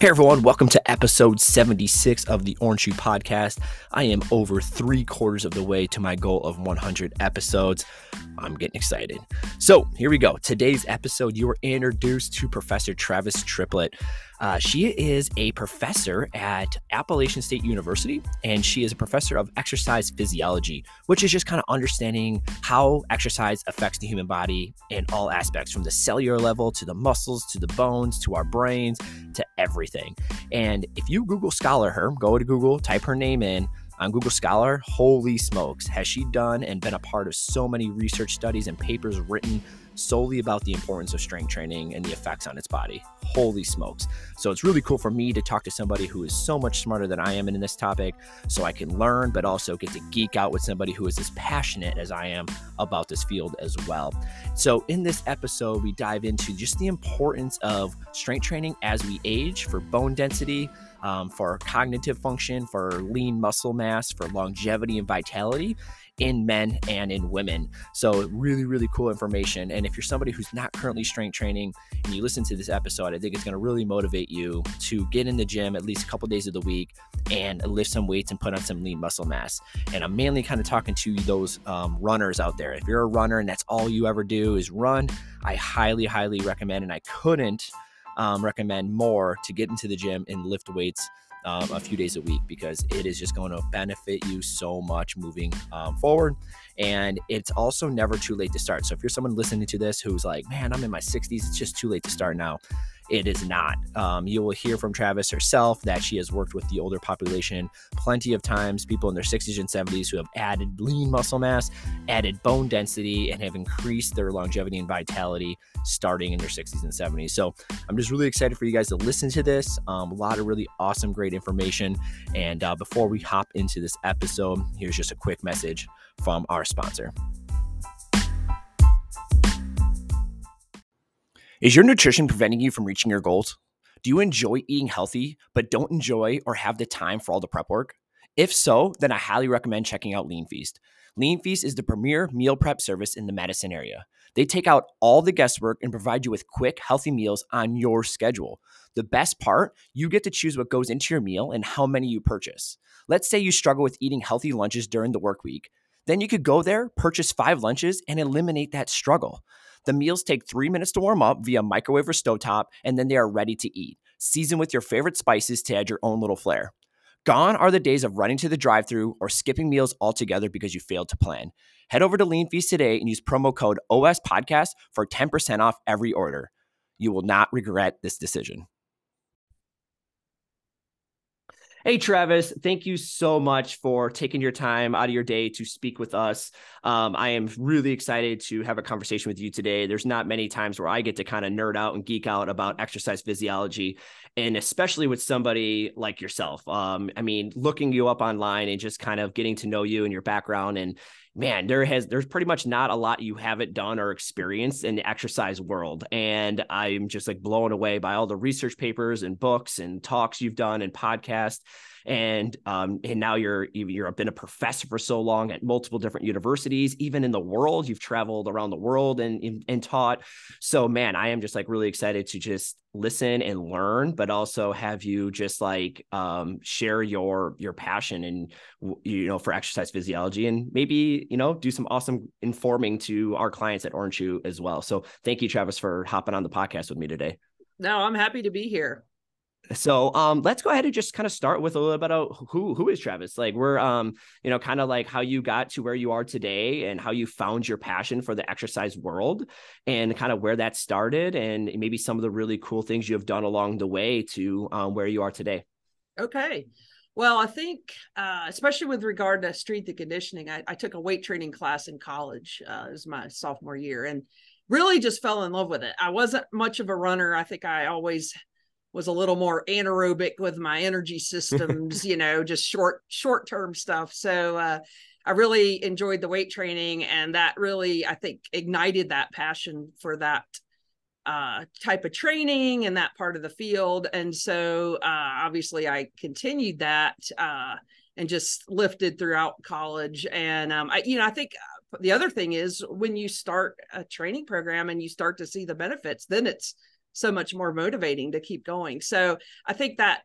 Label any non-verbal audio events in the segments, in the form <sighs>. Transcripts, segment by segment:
Hey everyone, welcome to episode 76 of the Orange Shoe Podcast. I am over three quarters of the way to my goal of 100 episodes. I'm getting excited. So here we go. Today's episode, you are introduced to Professor Travis Triplett. Uh, she is a professor at Appalachian State University, and she is a professor of exercise physiology, which is just kind of understanding how exercise affects the human body in all aspects, from the cellular level to the muscles to the bones to our brains to everything. And if you Google Scholar her, go to Google, type her name in on Google Scholar, holy smokes, has she done and been a part of so many research studies and papers written solely about the importance of strength training and the effects on its body. Holy smokes. So it's really cool for me to talk to somebody who is so much smarter than I am in this topic so I can learn, but also get to geek out with somebody who is as passionate as I am about this field as well. So in this episode, we dive into just the importance of strength training as we age for bone density. Um, for cognitive function, for lean muscle mass, for longevity and vitality, in men and in women. So, really, really cool information. And if you're somebody who's not currently strength training and you listen to this episode, I think it's going to really motivate you to get in the gym at least a couple days of the week and lift some weights and put on some lean muscle mass. And I'm mainly kind of talking to those um, runners out there. If you're a runner and that's all you ever do is run, I highly, highly recommend, and I couldn't um, recommend more to get into the gym and lift weights um, a few days a week because it is just going to benefit you so much moving um, forward. And it's also never too late to start. So if you're someone listening to this who's like, man, I'm in my 60s, it's just too late to start now it is not. Um, you will hear from Travis herself that she has worked with the older population plenty of times, people in their 60s and 70s who have added lean muscle mass, added bone density, and have increased their longevity and vitality starting in their 60s and 70s. So I'm just really excited for you guys to listen to this. Um, a lot of really awesome, great information. And uh, before we hop into this episode, here's just a quick message from our sponsor. Is your nutrition preventing you from reaching your goals? Do you enjoy eating healthy, but don't enjoy or have the time for all the prep work? If so, then I highly recommend checking out Lean Feast. Lean Feast is the premier meal prep service in the Madison area. They take out all the guesswork and provide you with quick, healthy meals on your schedule. The best part, you get to choose what goes into your meal and how many you purchase. Let's say you struggle with eating healthy lunches during the work week. Then you could go there, purchase five lunches, and eliminate that struggle. The meals take three minutes to warm up via microwave or stovetop, and then they are ready to eat. Season with your favorite spices to add your own little flair. Gone are the days of running to the drive through or skipping meals altogether because you failed to plan. Head over to Lean Feast today and use promo code OS Podcast for 10% off every order. You will not regret this decision. Hey, Travis, thank you so much for taking your time out of your day to speak with us. Um, I am really excited to have a conversation with you today. There's not many times where I get to kind of nerd out and geek out about exercise physiology, and especially with somebody like yourself. Um, I mean, looking you up online and just kind of getting to know you and your background and man, there has there's pretty much not a lot you haven't done or experienced in the exercise world. And I'm just like blown away by all the research papers and books and talks you've done and podcasts. And um, and now you're you're been a professor for so long at multiple different universities, even in the world. You've traveled around the world and, and, and taught. So man, I am just like really excited to just listen and learn but also have you just like um, share your your passion and you know for exercise physiology and maybe you know do some awesome informing to our clients at orange shoe as well so thank you travis for hopping on the podcast with me today no i'm happy to be here so um, let's go ahead and just kind of start with a little bit of who who is Travis. Like we're um, you know, kind of like how you got to where you are today and how you found your passion for the exercise world and kind of where that started and maybe some of the really cool things you have done along the way to um, where you are today. Okay. Well, I think, uh, especially with regard to strength and conditioning, I, I took a weight training class in college. Uh, it was my sophomore year, and really just fell in love with it. I wasn't much of a runner. I think I always was a little more anaerobic with my energy systems, you know, just short short term stuff. So uh, I really enjoyed the weight training, and that really I think ignited that passion for that uh, type of training and that part of the field. And so uh, obviously I continued that uh, and just lifted throughout college. And um, I, you know, I think the other thing is when you start a training program and you start to see the benefits, then it's so much more motivating to keep going. So I think that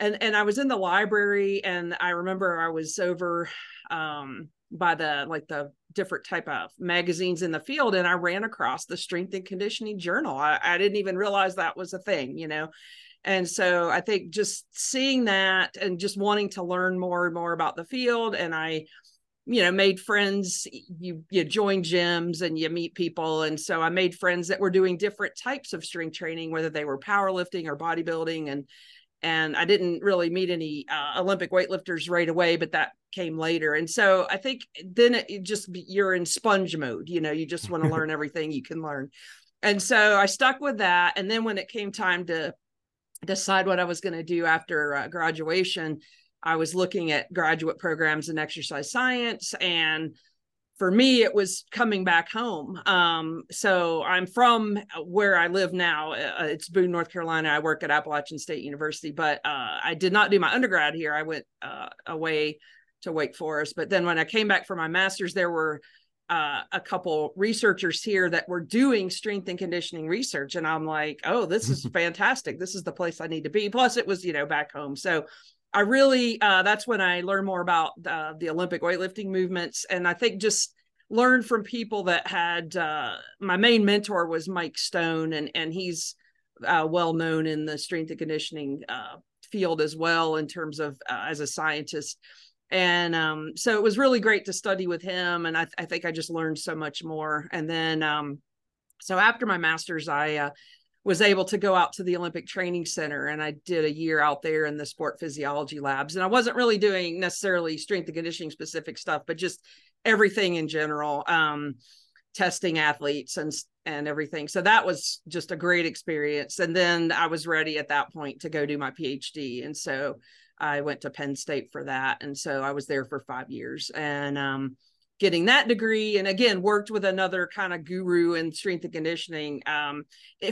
and and I was in the library and I remember I was over um by the like the different type of magazines in the field and I ran across the strength and conditioning journal. I, I didn't even realize that was a thing, you know. And so I think just seeing that and just wanting to learn more and more about the field and I you know made friends you you join gyms and you meet people and so i made friends that were doing different types of strength training whether they were powerlifting or bodybuilding and and I didn't really meet any uh, Olympic weightlifters right away, but that came later. And so I think then it, just you're in sponge mode. You know, you just want to <laughs> learn everything you can learn. And so I stuck with that. And then when it came time to decide what I was going to do after uh, graduation, I was looking at graduate programs in exercise science and for me it was coming back home. Um, so i'm from where i live now. Uh, it's boone north carolina. I work at appalachian state university but uh, i did not do my undergrad here. I went uh, away to wake forest. But then when i came back for my master's there were uh, a couple researchers here that were doing strength and conditioning research. And i'm like oh this is <laughs> fantastic. This is the place i need to be. Plus it was you know back home. So I really uh, that's when I learned more about uh, the Olympic weightlifting movements, and I think just learned from people that had. Uh, my main mentor was Mike Stone, and and he's uh, well known in the strength and conditioning uh, field as well in terms of uh, as a scientist. And um, so it was really great to study with him, and I, I think I just learned so much more. And then, um, so after my master's, I was able to go out to the Olympic Training Center and I did a year out there in the sport physiology labs. And I wasn't really doing necessarily strength and conditioning specific stuff, but just everything in general, um, testing athletes and and everything. So that was just a great experience. And then I was ready at that point to go do my PhD. And so I went to Penn State for that. And so I was there for five years. And um, getting that degree and again worked with another kind of guru in strength and conditioning um,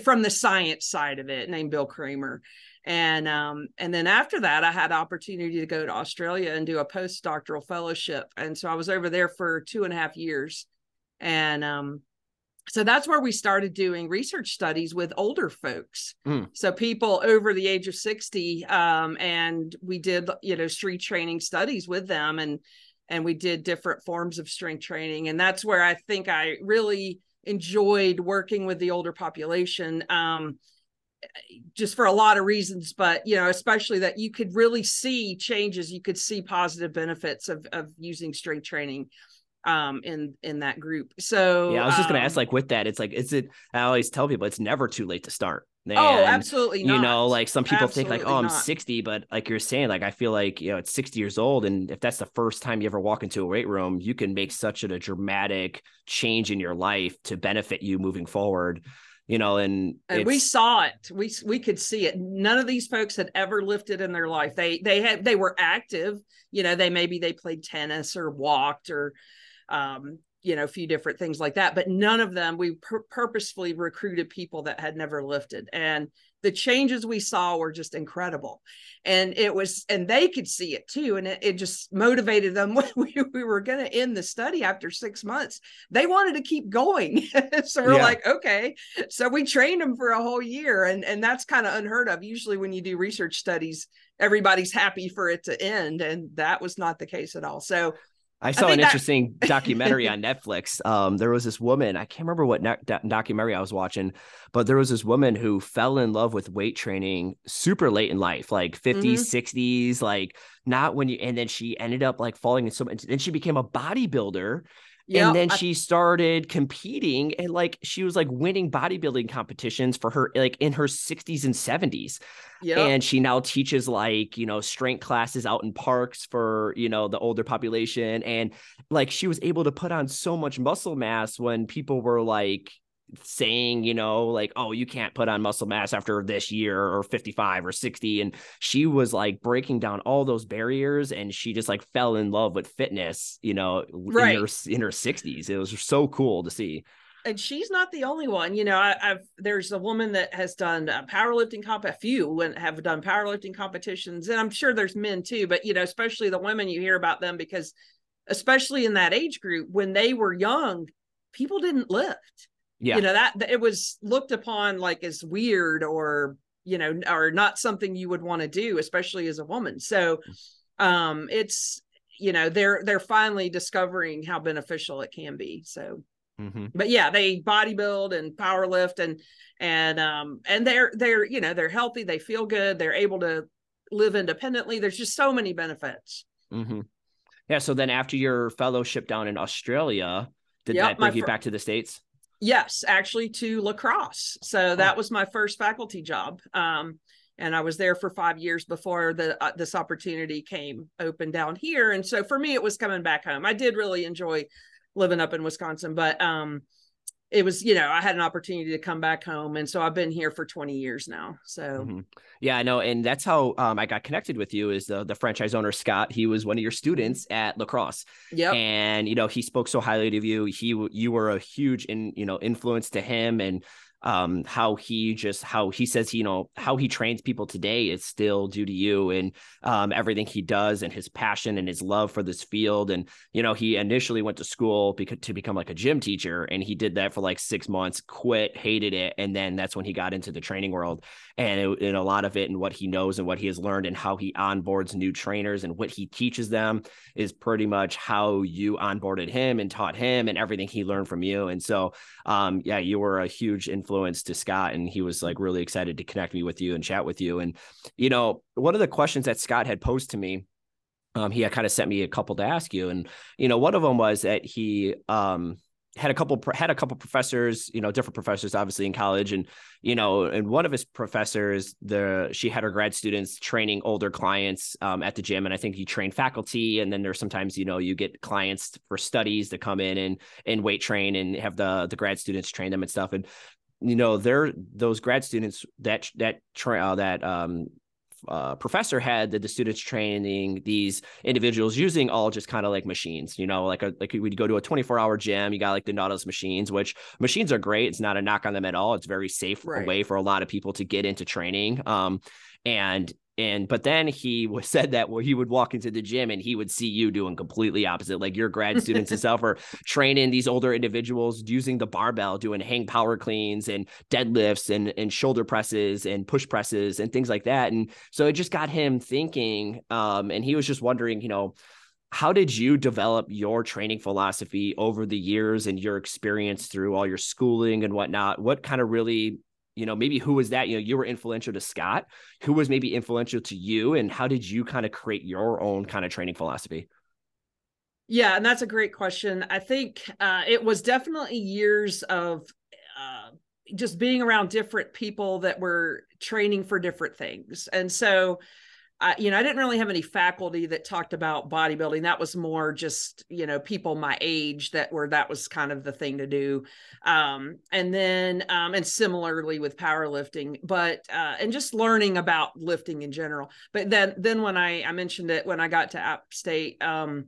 from the science side of it named bill Kraemer. And um, and then after that i had opportunity to go to australia and do a postdoctoral fellowship. And so i was over there for two and a half years. And um, so that's where we started doing research studies with older folks. Mm. so people over the age of 60 um, and we did you know street training studies with them. And and we did different forms of strength training and that's where i think i really enjoyed working with the older population um, just for a lot of reasons but you know especially that you could really see changes you could see positive benefits of of using strength training um in in that group. So yeah i was just gonna um, ask like with that it's like is it i always tell people it's never too late to start and, oh, absolutely. Not. You know, like some people absolutely think like, oh, I'm not. 60, but like you're saying, like I feel like you know, it's 60 years old, and if that's the first time you ever walk into a weight room, you can make such a, a dramatic change in your life to benefit you moving forward. You know, and and we saw it. We we could see it. None of these folks had ever lifted in their life. They they had they were active. You know, they maybe they played tennis or walked or um, you know a few different things like that but none of them we pur- purposefully recruited people that had never lifted and the changes we saw were just incredible and it was and they could see it too and it, it just motivated them <laughs> when we, we were going to end the study after six months they wanted to keep going <laughs> so we're yeah. like okay so we trained them for a whole year and and that's kind of unheard of usually when you do research studies everybody's happy for it to end and that was not the case at all so I saw I an that... interesting <laughs> documentary on Netflix. Um, there was this woman, I can't remember what ne- documentary I was watching, but there was this woman who fell in love with weight training super late in life, like 50s, mm-hmm. 60s, like not when you, and then she ended up like falling in so much, then she became a bodybuilder Yep. And then I, she started competing and like she was like winning bodybuilding competitions for her like in her 60s and 70s. Yep. And she now teaches like, you know, strength classes out in parks for, you know, the older population. And like she was able to put on so much muscle mass when people were like, saying, you know, like, oh, you can't put on muscle mass after this year or 55 or 60. And she was like breaking down all those barriers and she just like fell in love with fitness, you know, right. in, her, in her 60s. It was so cool to see. And she's not the only one. You know, I, have there's a woman that has done powerlifting comp. A few have done powerlifting competitions, and I'm sure there's men too. But you know, especially the women, you hear about them because, especially in that age group, when they were young, people didn't lift yeah. you know that it was looked upon like as weird or you know or not something you would want to do especially as a woman so um it's you know they're they're finally discovering how beneficial it can be so mm-hmm. but yeah they bodybuild and power lift and and um and they're they're you know they're healthy they feel good they're able to live independently there's just so many benefits mm-hmm. yeah so then after your fellowship down in australia did yep, that bring you fr- back to the states Yes, actually to La Crosse. So oh. that was my first faculty job. Um, and I was there for five years before the uh, this opportunity came open down here. And so for me, it was coming back home. I did really enjoy living up in Wisconsin, but um, it was you know i had an opportunity to come back home and so i've been here for 20 years now so. Mm-hmm. yeah i know and that's how um, i got connected with you is the, the franchise owner scott he was one of your students at La Crosse yeah and you know he spoke so highly of you he you were a huge in you know influence to him and um, how he just how he says you know how he trains people today is still due to you and um, everything he does and his passion and his love for this field. And you know he initially went to school because to become like a gym teacher and he did that for like six months quit hated it and then that's when he got into the training world and, and a lot of it and what he knows and what he has learned and how he onboards new trainers and what he teaches them is pretty much how you onboarded him and taught him and everything he learned from you and so um, yeah you were a huge influence influence to Scott, and he was like really excited to connect me with you and chat with you. And you know, one of the questions that Scott had posed to me, um, he had kind of sent me a couple to ask you, and you know, one of them was that he um had a couple had a couple professors you know different professors obviously in college. And you know and one of his professors the she had her grad students training older clients um, at the gym. And i think he trained faculty and then there's sometimes you know you get clients for studies to come in and and weight train and have the the grad students train them and stuff. And you know they're those grad students that that tra- uh, that um uh, professor had that the students training these individuals using all just kind of like machines, you know, like a, like we'd go to a 24 hour gym, you got like the Nautilus machines, which machines are great. It's not a knock on them at all. It's very safe right. way for a lot of people to get into training. Um, and and but then he <laughs> was said that where he would walk into the gym and he would see you doing completely opposite like your grad students and stuff are <laughs> training these older individuals using the barbell doing hang power cleans and deadlifts and and shoulder presses and push presses and things like that. And so it just got him thinking um and he was just wondering you know how did you develop your training philosophy over the years and your experience through all your schooling and whatnot? What kind of really you know maybe who was that you know you were influential to scott. Who was maybe influential to you and how did you kind of create your own kind of training philosophy? Yeah and that's a great question. I think uh, it was definitely years of uh, just being around different people that were training for different things. And so I, you know, I didn't really have any faculty that talked about bodybuilding. That was more just, you know, people my age that were that was kind of the thing to do. Um, and then um, and similarly with powerlifting, but uh, and just learning about lifting in general. But then then when I I mentioned it when I got to App State um,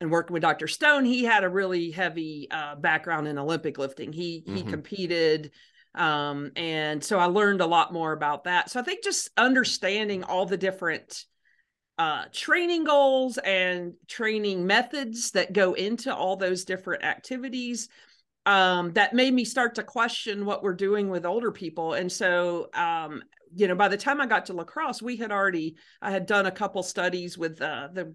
and working with Dr. Stone, he had a really heavy uh, background in Olympic lifting. He mm-hmm. he competed um, and so I learned a lot more about that. So I think just understanding all the different uh, training goals and training methods that go into all those different activities um, that made me start to question what we're doing with older people. And so, um, you know, by the time I got to La Crosse we had already, I had done a couple studies with uh, the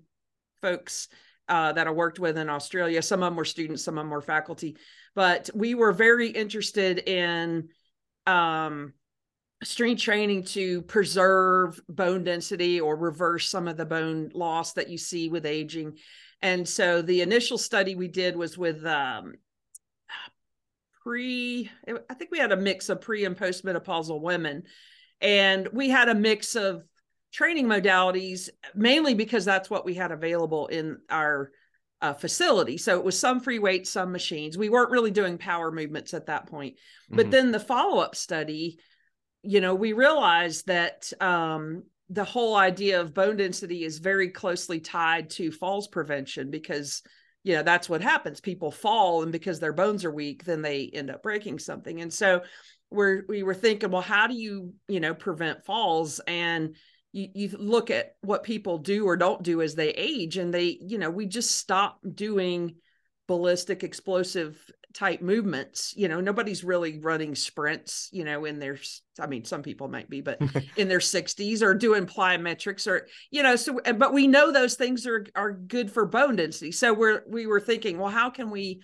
folks uh, that I worked with in Australia. Some of them were students, some of them were faculty, but we were very interested in um, strength training to preserve bone density or reverse some of the bone loss that you see with aging. And so the initial study we did was with um, pre, I think we had a mix of pre and postmenopausal women. And we had a mix of training modalities, mainly because that's what we had available in our uh, facility. So it was some free weights, some machines. We weren't really doing power movements at that point. But mm-hmm. then the follow up study, you know, we realized that um, the whole idea of bone density is very closely tied to falls prevention because you know that's what happens people fall and because their bones are weak then they end up breaking something and so we're we were thinking well how do you you know prevent falls and you, you look at what people do or don't do as they age and they you know we just stop doing ballistic explosive type movements you know nobody's really running sprints you know in their i mean some people might be but <laughs> in their 60s or doing plyometrics or you know so but we know those things are are good for bone density. So we're we were thinking well how can we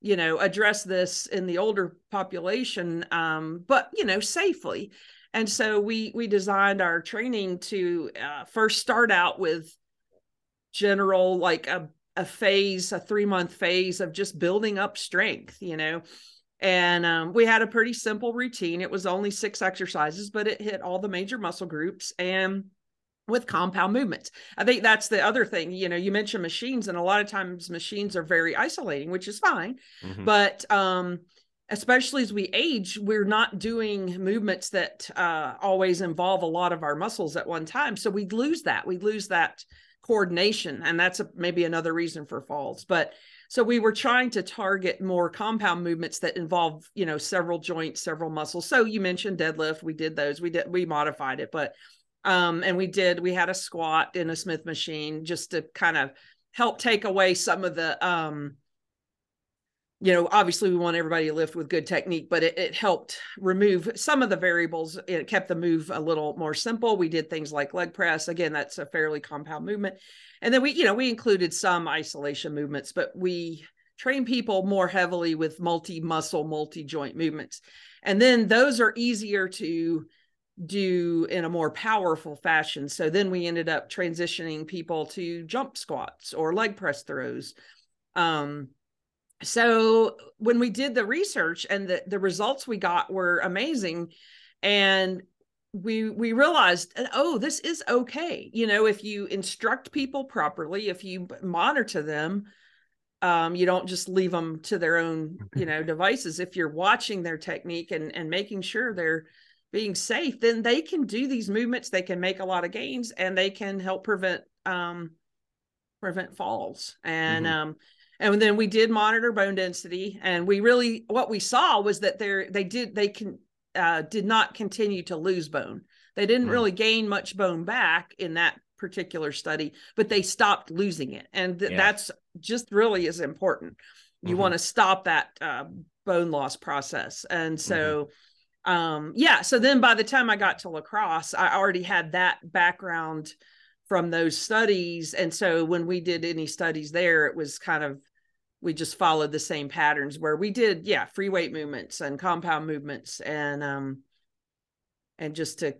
you know address this in the older population um but you know safely and so we we designed our training to uh, first start out with general like a a phase, a three month phase of just building up strength, you know. And um, we had a pretty simple routine. It was only six exercises, but it hit all the major muscle groups and with compound movements. I think that's the other thing. You know, you mentioned machines, and a lot of times machines are very isolating, which is fine. Mm-hmm. But um, especially as we age, we're not doing movements that uh, always involve a lot of our muscles at one time. So we lose that. We lose that coordination and that's a, maybe another reason for falls. But so we were trying to target more compound movements that involve you know several joints several muscles. So you mentioned deadlift. We did those. We did we modified it. But um and we did we had a squat in a smith machine just to kind of help take away some of the um you know, obviously we want everybody to lift with good technique, but it, it, helped remove some of the variables. It kept the move a little more simple. We did things like leg press. Again, that's a fairly compound movement. And then we, you know, we included some isolation movements, but we train people more heavily with multi-muscle, multi-joint movements. And then those are easier to do in a more powerful fashion. So then we ended up transitioning people to jump squats or leg press throws. Um, so when we did the research and the, the results we got were amazing and we we realized oh this is okay. You know if you instruct people properly if you monitor them um, you don't just leave them to their own <laughs> you know devices. If you're watching their technique and and making sure they're being safe then they can do these movements. They can make a lot of gains and they can help prevent um prevent falls. And mm-hmm. um and then we did monitor bone density and we really what we saw was that they they did they can uh, did not continue to lose bone they didn't mm. really gain much bone back in that particular study but they stopped losing it and th- yeah. that's just really is important you mm-hmm. want to stop that uh, bone loss process and so mm-hmm. um yeah so then by the time i got to La Crosse i already had that background from those studies and so when we did any studies there it was kind of we just followed the same patterns where we did yeah free weight movements and compound movements and um and just to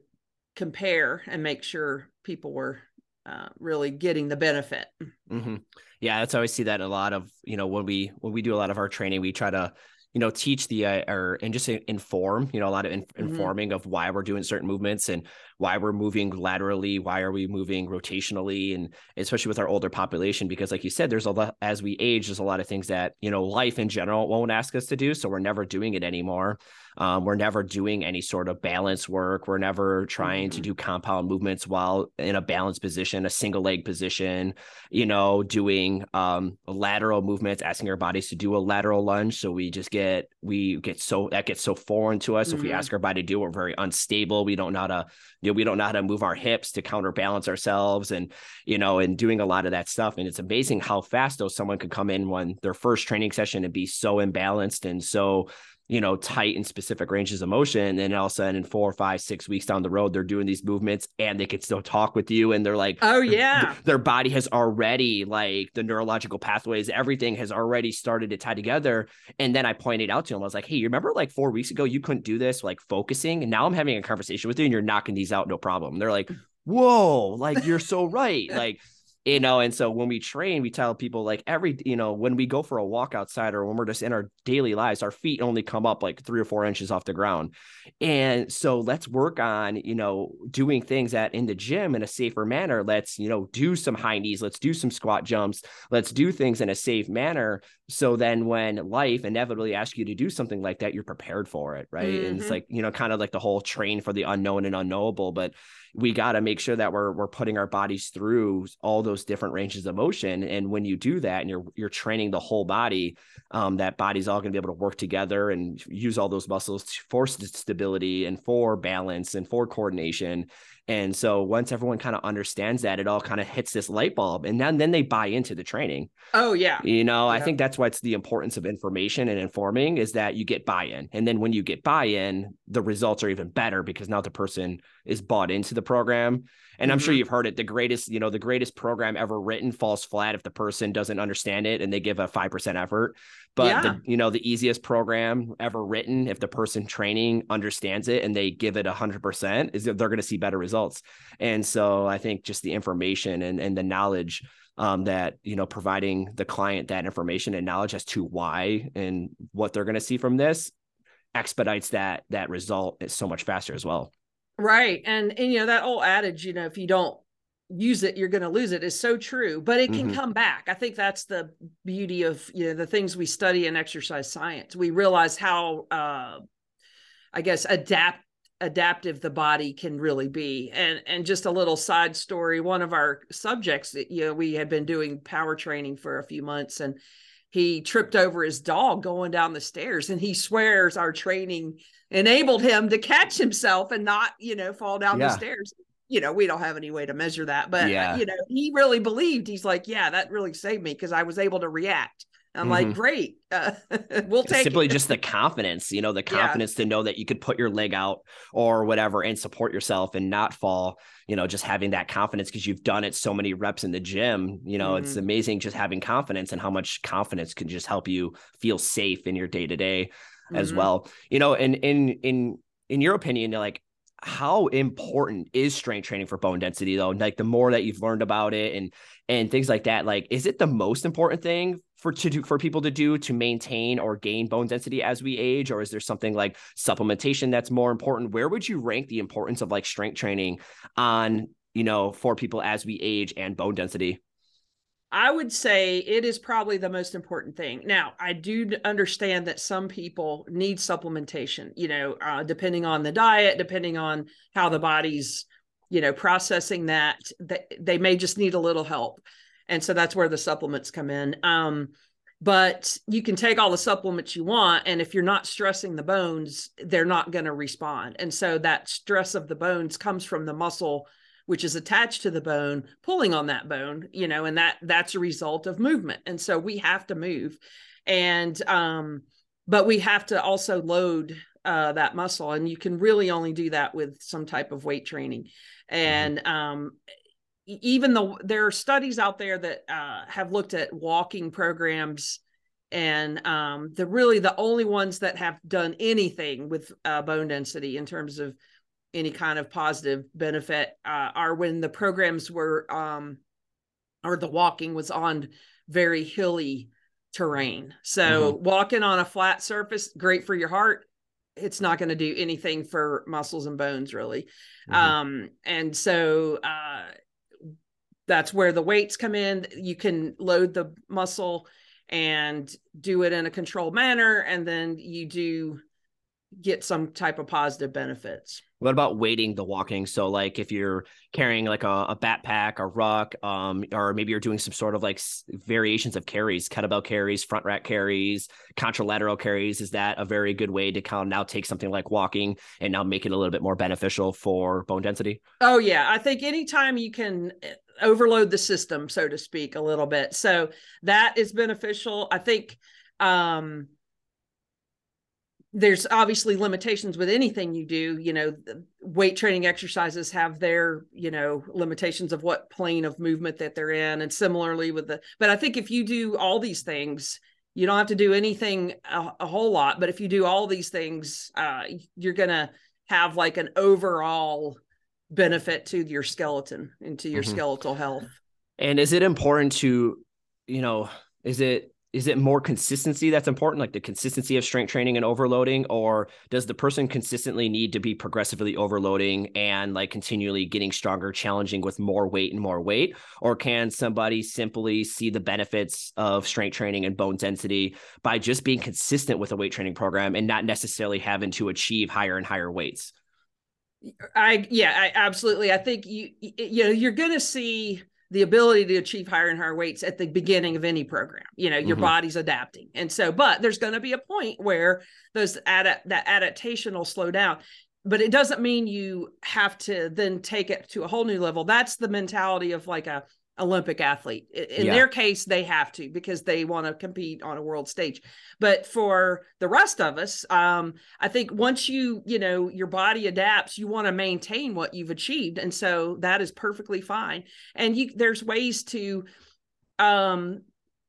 compare and make sure people were uh, really getting the benefit mm-hmm. yeah that's how i see that a lot of you know when we when we do a lot of our training we try to you know teach the uh, or and just inform you know a lot of in, mm-hmm. informing of why we're doing certain movements and why we're moving laterally why are we moving rotationally and especially with our older population because like you said there's a lot as we age there's a lot of things that you know life in general won't ask us to do so we're never doing it anymore um, we're never doing any sort of balance work. We're never trying mm-hmm. to do compound movements while in a balanced position, a single leg position, you know, doing um, lateral movements, asking our bodies to do a lateral lunge. So we just get, we get so, that gets so foreign to us. Mm-hmm. If we ask our body to do, we're very unstable. We don't know how to, you know, we don't know how to move our hips to counterbalance ourselves and, you know, and doing a lot of that stuff. And it's amazing how fast though someone could come in when their first training session and be so imbalanced and so, you know, tight and specific ranges of motion. And then all of a sudden, in four, five, six weeks down the road, they're doing these movements and they can still talk with you. And they're like, oh, yeah. Their body has already, like, the neurological pathways, everything has already started to tie together. And then I pointed out to them, I was like, hey, you remember like four weeks ago, you couldn't do this, like focusing. And now I'm having a conversation with you and you're knocking these out, no problem. And they're like, whoa, like, you're so right. Like, you know and so when we train we tell people like every you know when we go for a walk outside or when we're just in our daily lives our feet only come up like three or four inches off the ground. And so let's work on you know doing things that in the gym in a safer manner. Let's you know do some high knees. Let's do some squat jumps. Let's do things in a safe manner. So then when life inevitably asks you to do something like that you're prepared for it right? Mm-hmm. and it's mm-hmm. like you know kind of like the whole train for the unknown and unknowable. But we got to make sure that we're we're putting our bodies through all those different ranges of motion. And when you do that and you're you're training the whole body um, that body's all going to be able to work together and use all those muscles for stability and for balance and for coordination And so once everyone kind of understands that, it all kind of hits this light bulb and then, then they buy into the training. Oh yeah. You know, Yeah. I think that's what's the importance of information and informing is that you get buy-in. And then when you get buy-in, the results are even better because now the person is bought into the program. And I'm sure Mhm. you've heard it. The greatest, you know, the greatest program ever written falls flat if the person doesn't understand it and they give a 5% effort. But Yeah. the, you know, the easiest program ever written, if the person training understands it and they give it 100%, is that they're going to see better results. And so I think just the information and, and the knowledge um, that, you know, providing the client that information and knowledge as to why and what they're going to see from this expedites that that result is so much faster as well. Right. And and you know, that old adage, you know, if you don't use it, you're gonna lose it is so true, but it can Mhm. come back. I think that's the beauty of you know the things we study in exercise science. We realize how uh I guess adapt adaptive the body can really be. And and just a little side story, one of our subjects that you know, we had been doing power training for a few months and he tripped over his dog going down the stairs and he swears our training enabled him to catch himself and not you know fall down Yeah. the stairs you know we don't have any way to measure that but Yeah. you know he really believed he's like yeah that really saved me because i was able to react i'm Mhm. like great uh, <laughs> we'll take simply it. just the confidence, you know, the Yeah. confidence to know that you could put your leg out or whatever and support yourself and not fall, you know, just having that confidence because you've done it so many reps in the gym. You know, it's Mhm. amazing just having confidence and how much confidence can just help you feel safe in your day to day as Mhm. well. You know, and in in in your opinion, like how important is strength training for bone density though? Like the more that you've learned about it and and things like that, like is it the most important thing for to do for people to do to maintain or gain bone density as we age, or is there something like supplementation that's more important? Where would you rank the importance of like strength training on you know for people as we age and bone density? I would say it is probably the most important thing. Now, I do understand that some people need supplementation, you know, uh, depending on the diet, depending on how the body's, you know, processing that, that they may just need a little help. And so that's where the supplements come in. Um, but you can take all the supplements you want. And if you're not stressing the bones, they're not going to respond. And so that stress of the bones comes from the muscle which is attached to the bone pulling on that bone you know and that that's a result of movement. And so we have to move. And um but we have to also load uh that muscle. And you can really only do that with some type of weight training. And um even though there are studies out there that uh, have looked at walking programs and um, the really the only ones that have done anything with uh, bone density in terms of any kind of positive benefit uh, are when the programs were um, or the walking was on very hilly terrain. So walking on a flat surface, great for your heart. It's not going to do anything for muscles and bones, really. Mhm. Um, and so uh, that's where the weights come in. You can load the muscle and do it in a controlled manner, and then you do get some type of positive benefits. What about weighting the walking? So, like, if you're carrying like a, a backpack, a ruck, um, or maybe you're doing some sort of like variations of carries, kettlebell carries, front rack carries, contralateral carries, is that a very good way to kind of now take something like walking and now make it a little bit more beneficial for bone density? Oh yeah, I think anytime you can eh, overload the system, so to speak, a little bit. So that is beneficial. I think um there's obviously limitations with anything you do, you know, the weight training exercises have their, you know, limitations of what plane of movement that they're in and similarly with the but I think if you do all these things, you don't have to do anything a, a whole lot, but if you do all these things, uh you're going to have like an overall benefit to your skeleton and to your Mhm. skeletal health. And is it important to, you know, is it is it more consistency that's important, like the consistency of strength training and overloading, or does the person consistently need to be progressively overloading and like continually getting stronger, challenging with more weight and more weight? Or can somebody simply see the benefits of strength training and bone density by just being consistent with a weight training program and not necessarily having to achieve higher and higher weights? I yeah, I absolutely. I think you you know you're going to see the ability to achieve higher and higher weights at the beginning of any program. You know, your Mhm. body's adapting, and so but there's going to be a point where those adapt that adaptation will slow down. but it doesn't mean you have to then take it to a whole new level. That's the mentality of like a Olympic athlete. In yeah. their case, they have to because they want to compete on a world stage. But for the rest of us, um, I think once you, you know, your body adapts, you want to maintain what you've achieved. And so that is perfectly fine. And you there's ways to um,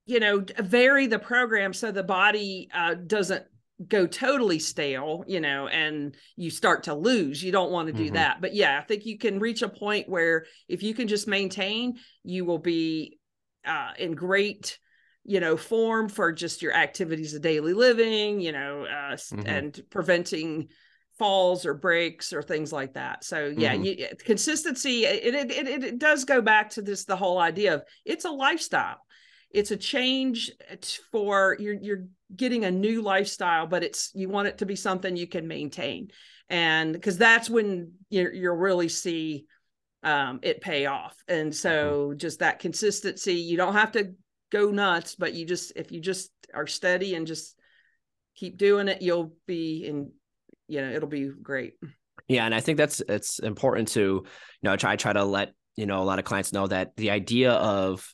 you know, vary the program so the body uh, doesn't go totally stale, you know, and you start to lose. You don't want to do mm-hmm. that. But yeah, I think you can reach a point where if you can just maintain, you will be uh, in great, you know, form for just your activities of daily living, you know, uh, mm-hmm. and preventing falls or breaks or things like that. So yeah, mm-hmm. you, consistency. It, it it it does go back to this the whole idea of it's a lifestyle it's a change for you're you're getting a new lifestyle but it's you want it to be something you can maintain. And because that's when you you'll really see um, it pay off. And so mm-hmm. just that consistency you don't have to go nuts but you just if you just are steady and just keep doing it you'll be in you know it'll be great. Yeah and i think that's it's important to you know try try to let you know a lot of clients know that the idea of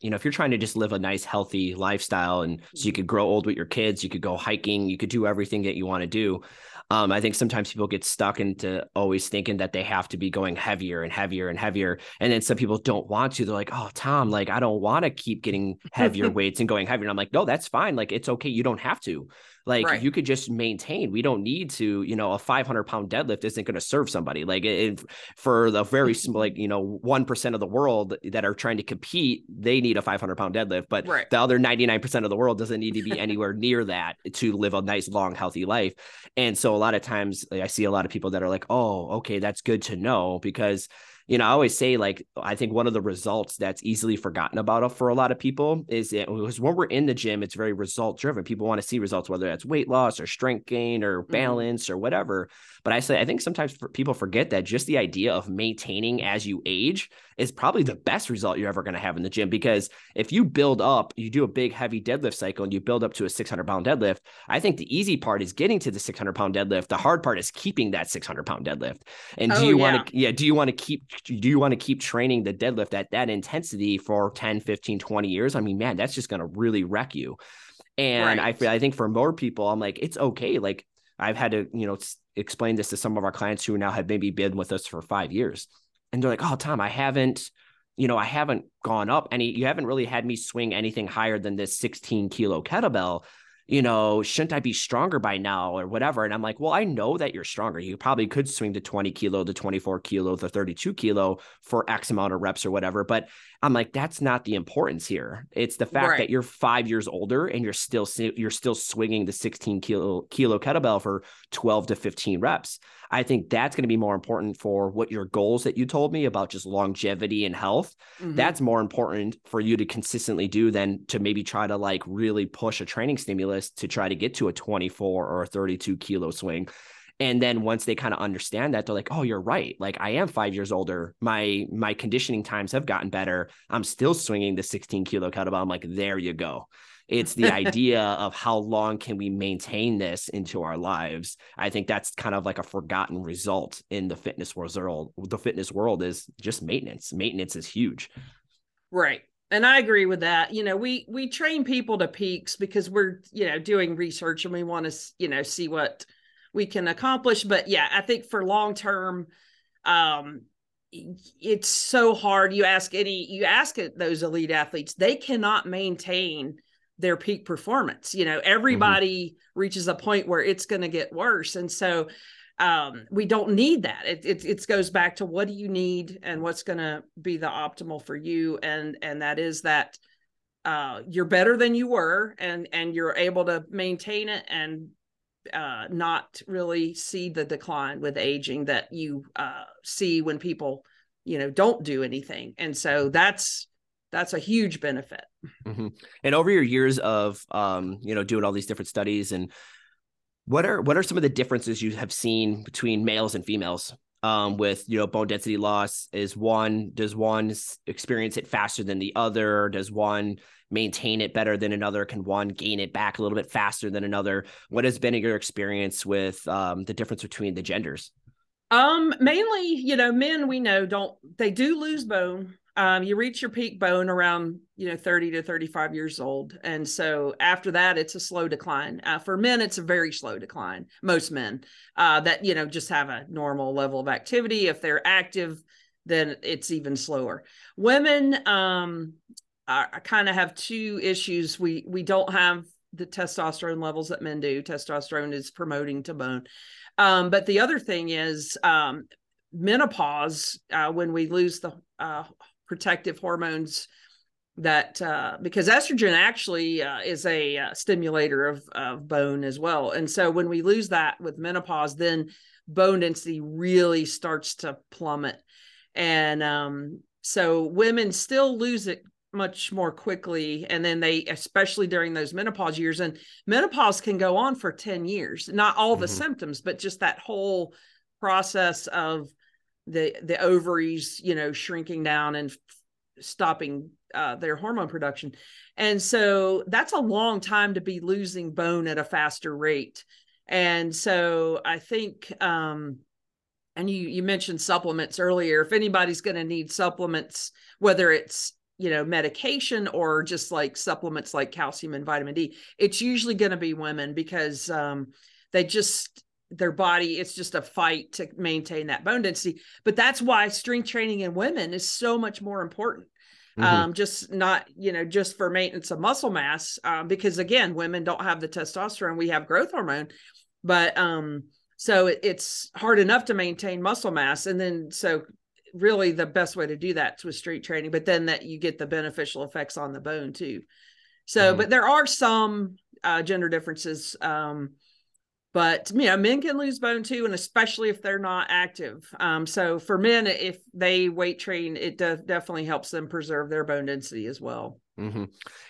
you know, if you're trying to just live a nice, healthy lifestyle and so you mm-hmm. could grow old with your kids, you could go hiking, you could do everything that you want to do. Um, I think sometimes people get stuck into always thinking that they have to be going heavier and heavier and heavier. And then some people don't want to. They're like, oh, Tom, like, I don't want to keep getting heavier <laughs> weights and going heavier. And I'm like, no, that's fine. Like, it's okay. You don't have to. Like right. you could just maintain. We don't need to, you know, a 500 pound deadlift isn't going to serve somebody. Like it, for the very mm-hmm. small, like, you know, 1% of the world that are trying to compete, they need a 500 pound deadlift. But right. the other 99% of the world doesn't need to be <laughs> anywhere near that to live a nice, long, healthy life. And so a lot of times like, I see a lot of people that are like, oh, okay, that's good to know because you know, I always say like I think one of the results that's easily forgotten about for a lot of people is it was when we're in the gym, it's very result driven. People want to see results, whether that's weight loss or strength gain or mm-hmm. balance mm-hmm. or whatever. But I say I think sometimes people forget that just the idea of maintaining as you age is probably the best result you're ever going to have in the gym because if you build up, you do a big heavy deadlift cycle and you build up to a 600 pound deadlift, I think the easy part is getting to the 600 pound deadlift. The hard part is keeping that 600 pound deadlift. And do oh, you yeah. want to, yeah, do you want to keep, do you want to keep training the deadlift at that intensity for 10, 15, 20 years? I mean, man, that's just going to really wreck you. And right. I, I think for more people, I'm like, it's okay. Like I've had to, you know, explain this to some of our clients who now have maybe been with us for five years and they're like, "Oh, Tom, I haven't, you know, I haven't gone up any. You haven't really had me swing anything higher than this 16 kilo kettlebell." You know, shouldn't I be stronger by now or whatever? And I'm like, well, I know that you're stronger. You probably could swing to 20 kilo, to 24 kilo, to 32 kilo for X amount of reps or whatever. But I'm like, that's not the importance here. It's the fact right. that you're five years older and you're still you're still swinging the 16 kilo kilo kettlebell for 12 to 15 reps. I think that's going to be more important for what your goals that you told me about just longevity and health. Mm-hmm. That's more important for you to consistently do than to maybe try to like really push a training stimulus to try to get to a 24 or a 32 kilo swing. And then once they kind of understand that, they're like, "Oh, you're right. Like I am five years older. My my conditioning times have gotten better. I'm still swinging the 16 kilo kettlebell. I'm like, there you go. It's the <laughs> idea of how long can we maintain this into our lives. I think that's kind of like a forgotten result in the fitness world. The fitness world is just maintenance. Maintenance is huge. Right. And I agree with that. You know, we we train people to peaks because we're, you know, doing research and we want to, you know, see what we can accomplish. But yeah, I think for long term, um, it's so hard. You ask any, you ask those elite athletes, they cannot maintain their peak performance. You know, everybody mm-hmm. reaches a point where it's going to get worse. And so um, we don't need that. It, it, it goes back to what do you need and what's going to be the optimal for you. And, and that is that uh, you're better than you were and, and you're able to maintain it and uh, not really see the decline with aging that you uh, see when people, you know, don't do anything. And so that's, that's a huge benefit. Mm-hmm. And over your years of um, you know doing all these different studies, and what are what are some of the differences you have seen between males and females um, with you know bone density loss? Is one does one experience it faster than the other? Does one maintain it better than another? Can one gain it back a little bit faster than another? What has been your experience with um, the difference between the genders? Um, mainly, you know, men we know don't they do lose bone. Um, you reach your peak bone around you know 30 to 35 years old. And so after that it's a slow decline. Uh, for men it's a very slow decline most men uh, that you know just have a normal level of activity. If they're active then it's even slower. Women um, kind of have two issues. We we don't have the testosterone levels that men do. Testosterone is promoting to bone. Um, but the other thing is um, menopause uh, when we lose the uh, protective hormones that uh, because estrogen actually uh, is a uh, stimulator of, of bone as well. And so when we lose that with menopause, then bone density really starts to plummet. And um, so women still lose it much more quickly. And then they, especially during those menopause years, and menopause can go on for 10 years, not all the mm-hmm. symptoms, but just that whole process of the the ovaries you know shrinking down and stopping uh, their hormone production. And so that's a long time to be losing bone at a faster rate. And so i think um and you you mentioned supplements earlier. If anybody's going to need supplements whether it's you know medication or just like supplements like calcium and vitamin d it's usually going to be women because um they just their body it's just a fight to maintain that bone density. But that's why strength training in women is so much more important. Mm-hmm. um, just not you know just for maintenance of muscle mass um, because again women don't have the testosterone we have growth hormone. But um so it, it's hard enough to maintain muscle mass. And then so really the best way to do that is with strength training but then that you get the beneficial effects on the bone too. So mm-hmm. but there are some uh, gender differences um but you know men can lose bone too and especially if they're not active. Um, so for men if they weight train it de- definitely helps them preserve their bone density as well. Mm-hmm.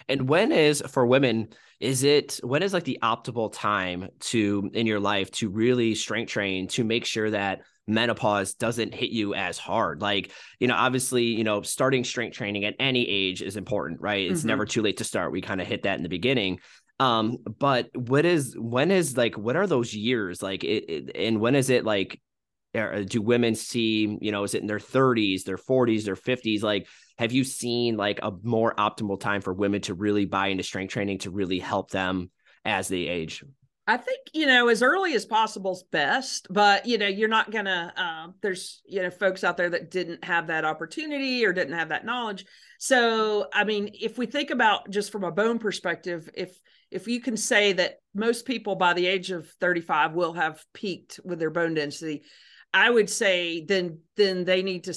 and when is for women is it when is like the optimal time to in your life to really strength train to make sure that menopause doesn't hit you as hard? Like you know obviously you know starting strength training at any age is important right? It's mm-hmm. never too late to start. We kind of hit that in the beginning um, but what is when is like what are those years like it, it and when is it like do women see you know is it in their 30s their 40s their 50s like have you seen like a more optimal time for women to really buy into strength training to really help them as they age I think you know as early as possible is best, but you know you're not gonna. Uh, there's you know folks out there that didn't have that opportunity or didn't have that knowledge. So I mean, if we think about just from a bone perspective, if if you can say that most people by the age of 35 will have peaked with their bone density i would say then then they need to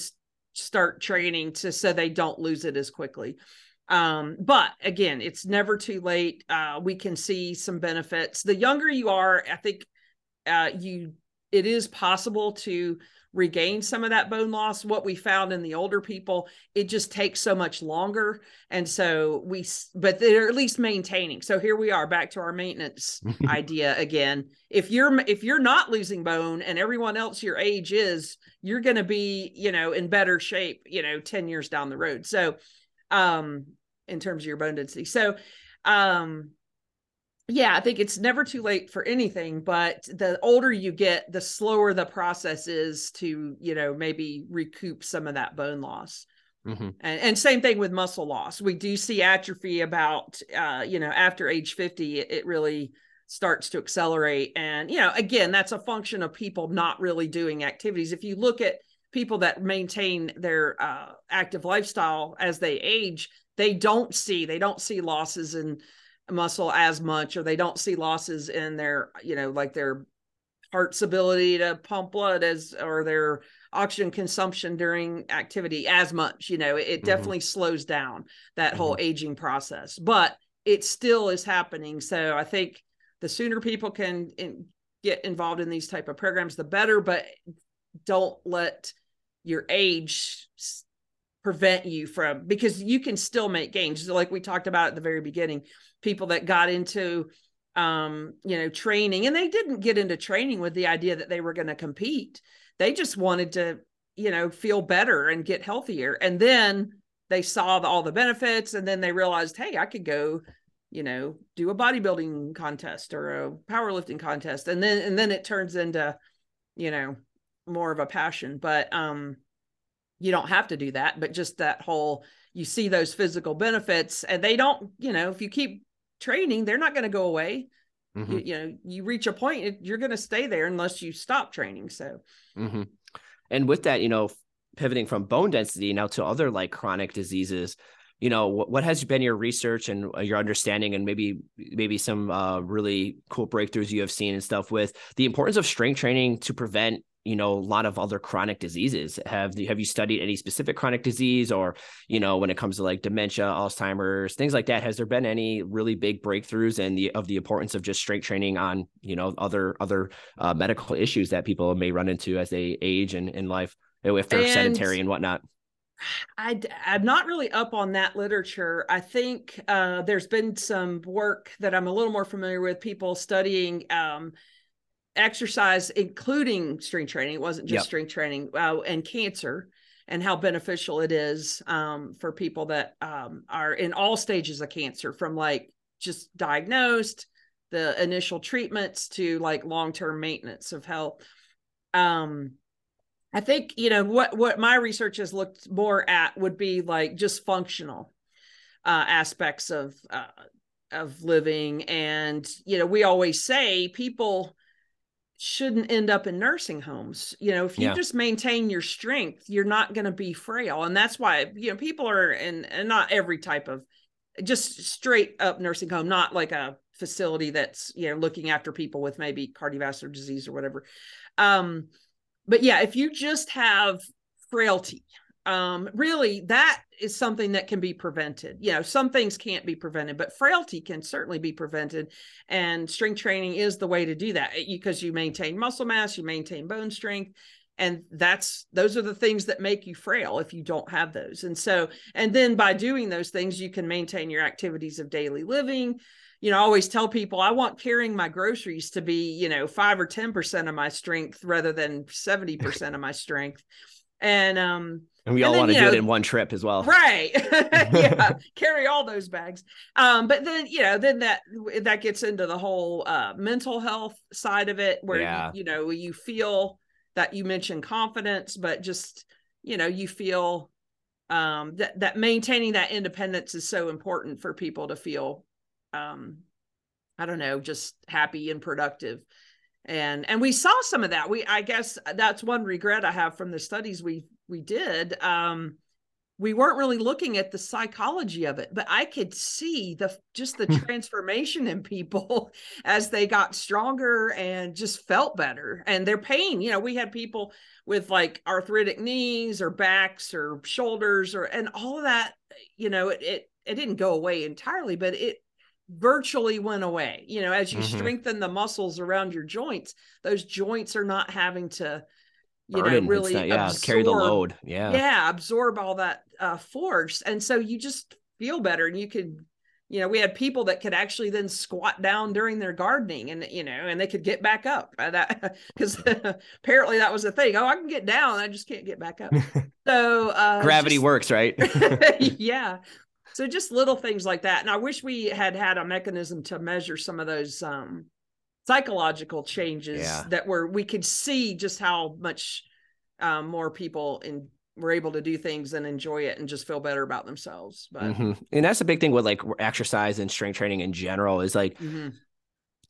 start training to so they don't lose it as quickly. Um, but again it's never too late. Uh, we can see some benefits. The younger you are i think uh, you it is possible to regain some of that bone loss. What we found in the older people, it just takes so much longer. And so we, but they're at least maintaining. So here we are back to our maintenance <laughs> idea again. If you're, if you're not losing bone and everyone else your age is, you're going to be, you know, in better shape, you know, 10 years down the road. So, um, in terms of your bone density. So, um, yeah, I think it's never too late for anything, but the older you get, the slower the process is to, you know, maybe recoup some of that bone loss. Mm-hmm. And, and, same thing with muscle loss. We do see atrophy about, uh, you know, after age 50, it, it really starts to accelerate. And, you know, again, that's a function of people not really doing activities. If you look at people that maintain their uh, active lifestyle as they age, they don't see, they don't see losses in, muscle as much or they don't see losses in their you know like their heart's ability to pump blood as or their oxygen consumption during activity as much you know it, it mm-hmm. definitely slows down that mm-hmm. whole aging process but it still is happening so i think the sooner people can in, get involved in these type of programs the better but don't let your age prevent you from because you can still make gains like we talked about at the very beginning people that got into um you know training and they didn't get into training with the idea that they were going to compete. They just wanted to you know feel better and get healthier. And then they saw the, all the benefits and then they realized hey i could go you know do a bodybuilding contest or a powerlifting contest. And then and then it turns into you know more of a passion. But um you don't have to do that but just that whole you see those physical benefits and they don't you know if you keep training they're not going to go away mm-hmm. you, you, know you reach a point you're going to stay there unless you stop training so mm-hmm. and with that you know pivoting from bone density now to other like chronic diseases you know what, what has been your research and uh, your understanding and maybe maybe some uh, really cool breakthroughs you have seen and stuff with the importance of strength training to prevent you know a lot of other chronic diseases. Have have you studied any specific chronic disease or you know when it comes to like dementia alzheimer's things like that? Has there been any really big breakthroughs and the of the importance of just strength training on you know other other uh, medical issues that people may run into as they age and in life if they're and sedentary and whatnot? I, I'm not really up on that literature. I think uh, there's been some work that I'm a little more familiar with, people studying um, exercise, including strength training. It wasn't just yep. strength training uh, and cancer and how beneficial it is um, for people that um, are in all stages of cancer, from like just diagnosed, the initial treatments to like long term maintenance of health. Um, I think you know what what my research has looked more at would be like just functional uh, aspects of uh, of living, and you know we always say people shouldn't end up in nursing homes. You know, if you yeah. just maintain your strength, you're not going to be frail. And that's why, you know, people are in and not every type of just straight up nursing home, not like a facility that's, you know, looking after people with maybe cardiovascular disease or whatever. Um, but yeah, if you just have frailty, um, really that is something that can be prevented. You know, some things can't be prevented, but frailty can certainly be prevented. And strength training is the way to do that because you maintain muscle mass, you maintain bone strength. And that's those are the things that make you frail if you don't have those. And so, and then by doing those things, you can maintain your activities of daily living. You know, I always tell people I want carrying my groceries to be, you know, five or 10% of my strength rather than 70% of my strength. And um, and we and all want to do know, it in one trip as well. Right. <laughs> yeah. <laughs> Carry all those bags. Um, but then, you know, then that that gets into the whole uh mental health side of it where yeah. you, you know, you feel that you mentioned confidence, but just, you know, you feel um that that maintaining that independence is so important for people to feel um I don't know, just happy and productive and and we saw some of that we i guess that's one regret i have from the studies we we did um we weren't really looking at the psychology of it but i could see the just the hmm. transformation in people <laughs> as they got stronger and just felt better and their pain you know we had people with like arthritic knees or backs or shoulders or and all of that you know it it, it didn't go away entirely but it virtually went away. You know as you mm-hmm. strengthen the muscles around your joints those joints are not having to you Burden. know really not, yeah absorb, carry the load yeah. Yeah absorb all that uh, force. And so you just feel better and you could you know we had people that could actually then squat down during their gardening and you know and they could get back up. Uh, that <laughs> because <laughs> apparently that was the thing. Oh i can get down. I just can't get back up. <laughs> So uh, gravity just, works right? Yeah so just little things like that and i wish we had had a mechanism to measure some of those um psychological changes yeah. that were we could see just how much um, more people in were able to do things and enjoy it and just feel better about themselves but mm-hmm. and that's a big thing with like exercise and strength training in general is like mm-hmm.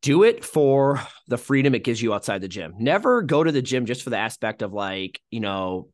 do it for the freedom it gives you outside the gym never go to the gym just for the aspect of like you know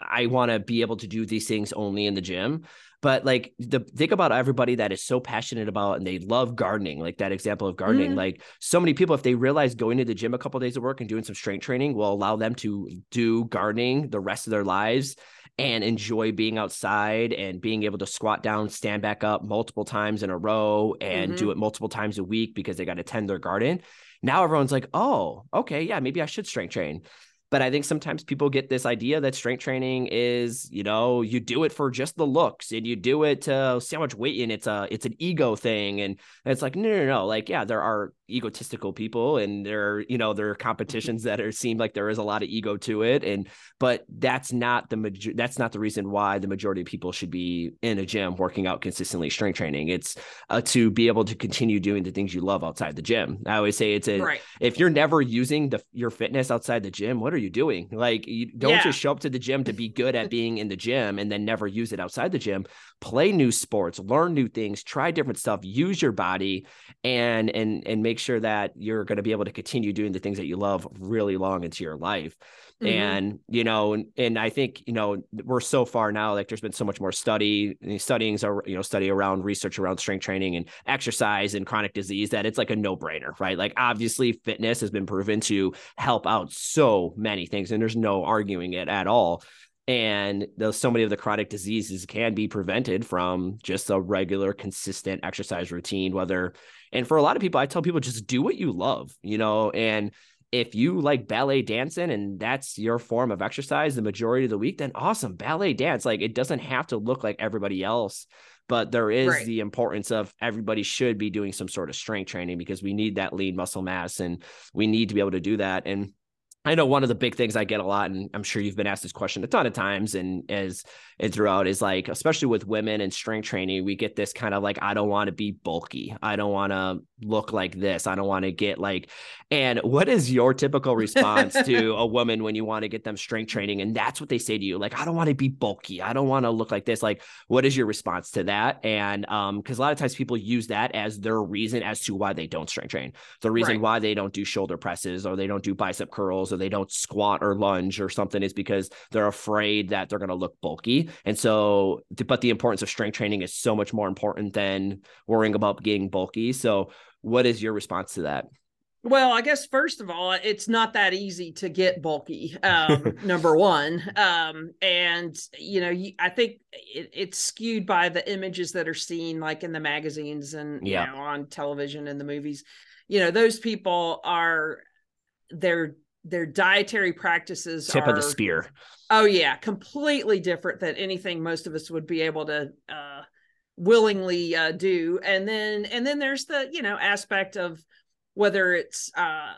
i want to be able to do these things only in the gym but like the think about everybody that is so passionate about and they love gardening, like that example of gardening. Mm. Like so many people, if they realize going to the gym a couple of days of work and doing some strength training will allow them to do gardening the rest of their lives and enjoy being outside and being able to squat down, stand back up multiple times in a row and mm-hmm. do it multiple times a week because they got to tend their garden. Now everyone's like, oh, okay, yeah, maybe I should strength train. But I think sometimes people get this idea that strength training is, you know, you do it for just the looks and you do it to see how much weight and it's a it's an ego thing. And it's like, no, no, no. Like, yeah, there are egotistical people and there are you know there are competitions that are seem like there is a lot of ego to it and but that's not the major that's not the reason why the majority of people should be in a gym working out consistently strength training. It's uh, to be able to continue doing the things you love outside the gym. I always say it's a right. if you're never using the your fitness outside the gym what are you doing? Like you don't yeah. just show up to the gym to be good at being in the gym and then never use it outside the gym. Play new sports learn new things try different stuff use your body and and and make sure that you're going to be able to continue doing the things that you love really long into your life. Mm-hmm. and you know and, and i think you know we're so far now like there's been so much more study studyings are you know study around research around strength training and exercise and chronic disease that it's like a no-brainer right? Like obviously fitness has been proven to help out so many things and there's no arguing it at all. And though so many of the chronic diseases can be prevented from just a regular consistent exercise routine whether and for a lot of people i tell people just do what you love you know? And if you like ballet dancing and that's your form of exercise the majority of the week then awesome ballet dance. Like it doesn't have to look like everybody else but there is right. the importance of everybody should be doing some sort of strength training because we need that lean muscle mass and we need to be able to do that. And I know one of the big things I get a lot, and I'm sure you've been asked this question a ton of times, and as and throughout is like, especially with women and strength training, we get this kind of like, I don't want to be bulky, I don't want to look like this, I don't want to get like, and what is your typical response <laughs> to a woman when you want to get them strength training, and that's what they say to you, like, I don't want to be bulky, I don't want to look like this, like, what is your response to that? And um, because a lot of times people use that as their reason as to why they don't strength train, the reason right. why they don't do shoulder presses or they don't do bicep curls or they don't squat or lunge or something is because they're afraid that they're going to look bulky. And so, but the importance of strength training is so much more important than worrying about getting bulky. So, what is your response to that? Well, I guess first of all, it's not that easy to get bulky. Um, <laughs> number one, um, and you know, I think it, it's skewed by the images that are seen, like in the magazines and yeah. you know on television and the movies. You know, those people are they're their dietary practices tip are, of the spear. Oh yeah, completely different than anything most of us would be able to uh, willingly uh, do. And then and then there's the you know aspect of whether it's uh,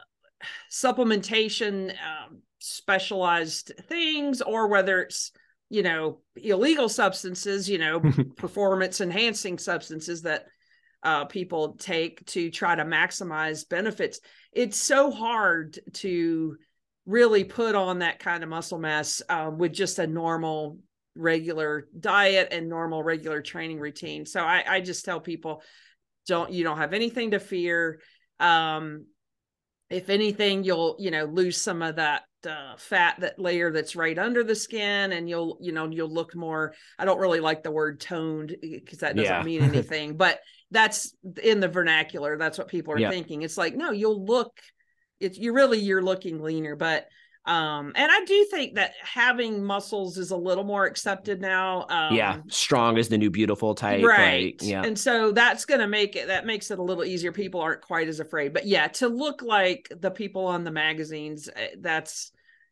supplementation, um, specialized things, or whether it's you know illegal substances, you know <laughs> performance enhancing substances that uh, people take to try to maximize benefits it's so hard to really put on that kind of muscle mass uh, with just a normal regular diet and normal regular training routine so I, I just tell people don't you don't have anything to fear um if anything you'll you know lose some of that uh, fat that layer that's right under the skin and you'll you know you'll look more i don't really like the word toned because that doesn't yeah. mean <laughs> anything but that's in the vernacular. That's what people are yeah. thinking. It's like no you'll look it's you really you're looking leaner but um and i do think that having muscles is a little more accepted now um, yeah strong is the new beautiful type right. like, yeah. And so that's gonna make it that makes it a little easier. People aren't quite as afraid. But yeah to look like the people on the magazines eh, that's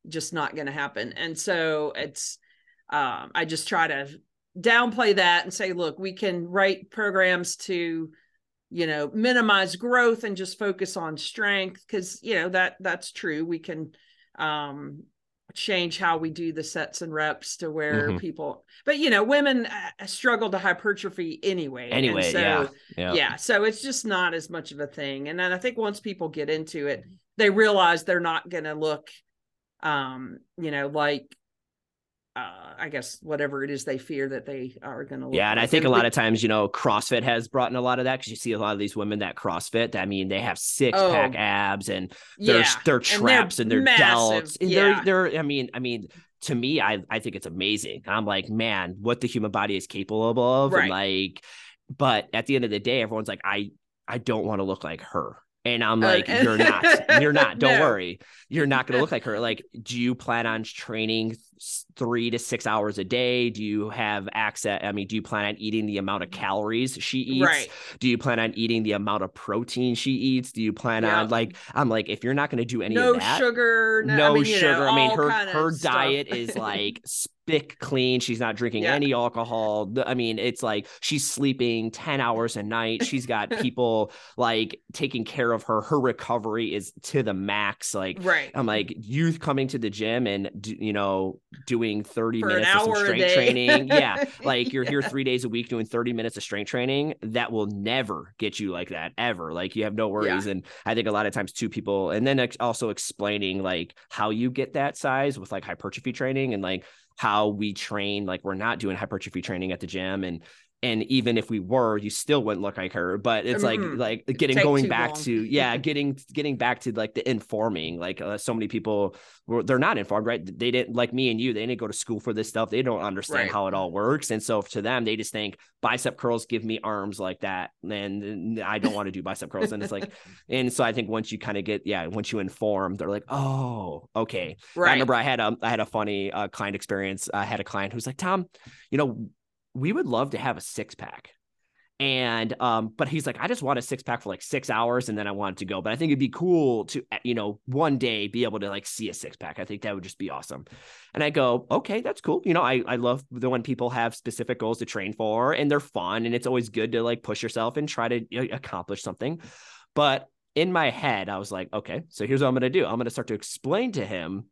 just not gonna happen. And so it's um i just try to downplay that and say look we can write programs to you know minimize growth and just focus on strength because you know that that's true. We can um change how we do the sets and reps to where mm-hmm. people but you know women uh, struggle to hypertrophy anyway. Anyway so, yeah, yeah. yeah so it's just not as much of a thing. And then i think once people get into it they realize they're not going to look um you know like uh, I guess whatever it is they fear that they are going to. Yeah, and I think a lot of times, you know, CrossFit has brought in a lot of that because you see a lot of these women that CrossFit. I mean, they have six oh, pack abs and they're yeah. they're traps and they're, and they're delts. And yeah. they're they're. I mean, I mean, to me, I I think it's amazing. I'm like, man, what the human body is capable of, right. and like, but at the end of the day, everyone's like, I I don't want to look like her. And I'm uh, like, uh, you're not, <laughs> you're not, don't no. worry. You're not going <laughs> to look like her. Like, do you plan on training three to six hours a day? Do you have access? I mean, do you plan on eating the amount of calories she eats? Right. Do you plan on eating the amount of protein she eats? Do you plan yeah. on like, I'm like, if you're not going to do any no of that, sugar, no, no I mean, sugar. Know, I mean, her, her diet is <laughs> like spick clean. She's not drinking Yeah. any alcohol. I mean, it's like she's sleeping 10 hours a night. She's got <laughs> people like taking care of her. Her recovery is to the max. Like, right. I'm like, youth coming to the gym and, do, you know, doing 30 For minutes of some hour a strength training. Yeah. <laughs> Like you're here three days a week doing 30 minutes of strength training. That will never get you like that ever. Like you have no worries. And I think a lot of times two people, and then also explaining like how you get that size with like hypertrophy training and like how we train. Like we're not doing hypertrophy training at the gym. And, and even if we were, you still wouldn't look like her. But it's like, Mhm. like getting going back long. to, <laughs> yeah, getting, getting back to like the informing. Like uh, so many people were, they're not informed, right? They didn't like me and you, they didn't go to school for this stuff. They don't understand Right. how it all works. And so to them, they just think bicep curls give me arms like that. And I don't want to do bicep curls. And it's like, <laughs> and so I think once you kind of get, yeah, once you inform, they're like, oh, okay. right. I remember I had a I had a funny uh, client experience. I had a client who's like, Tom, you know, we would love to have a six pack. And um, but he's like, I just want a six pack for like six hours and then I want to go. But I think it'd be cool to, uh, you know, one day be able to like see a six pack. I think that would just be awesome. And I go, okay, that's cool. You know, I, I love the when people have specific goals to train for and they're fun and it's always good to like push yourself and try to you know, accomplish something. But in my head, I was like, okay, so here's what I'm going to do. I'm going to start to explain to him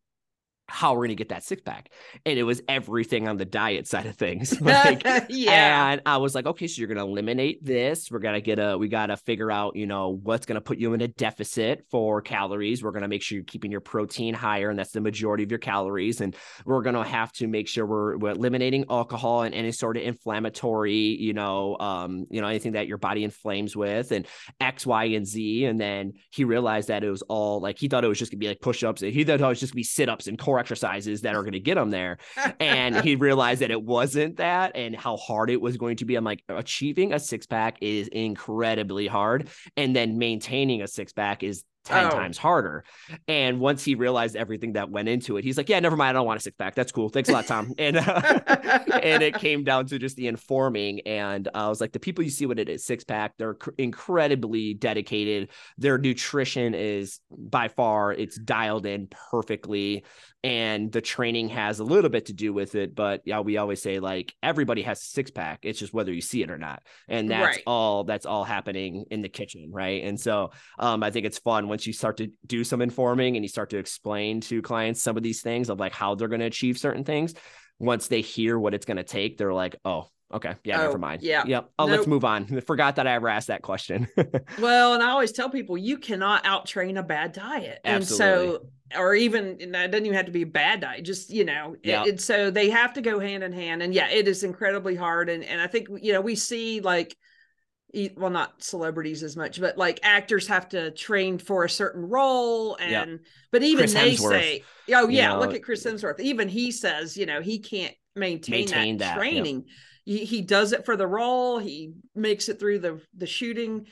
how we're going to get that six pack. And it was everything on the diet side of things. <laughs> like, <laughs> yeah. and I was like, okay, so you're going to eliminate this. We're going to get a, we got to figure out, you know, what's going to put you in a deficit for calories. We're going to make sure you're keeping your protein higher, and that's the majority of your calories. And we're going to have to make sure we're, we're eliminating alcohol and any sort of inflammatory, you know, um, you know, anything that your body inflames with and X, Y, and Z. And then he realized that it was all like, he thought it was just going to be like push ups. He thought it was just going to be sit ups and core exercises that are going to get him there and <laughs> he realized that it wasn't that and how hard it was going to be. I'm like, achieving a six pack is incredibly hard, and then maintaining a six pack is 10 Oh. times harder. And once he realized everything that went into it, he's like, Yeah, never mind. I don't want a six pack. That's cool. Thanks a lot, Tom. And, uh, <laughs> and it came down to just the informing. And I was like, The people you see with it six pack, they're cr- incredibly dedicated. Their nutrition is by far, it's dialed in perfectly and the training has a little bit to do with it but yeah we always say like everybody has a six pack it's just whether you see it or not. And that's Right. all that's all happening in the kitchen right? And so um i think it's fun once you start to do some informing and you start to explain to clients some of these things of like how they're going to achieve certain things once they hear what it's going to take they're like oh okay yeah Oh, never mind yeah. yep oh let's move on <laughs> forgot that i ever asked that question <laughs> Well, and I always tell people you cannot out train a bad diet. Absolutely. And so, or even, and that doesn't even have to be a bad diet, just, you know, it- Yeah. and so they have to go hand in hand. And yeah, it is incredibly hard. And, and I think, you know, we see like, well, not celebrities as much, but like actors have to train for a certain role. And, but even Chris they Hemsworth, say, oh, you yeah, know, look at uh, Chris Hemsworth. Even he says, you know, he can't maintain, Maintain that, that, yep. He, he does it for the role, he makes it through the, the shooting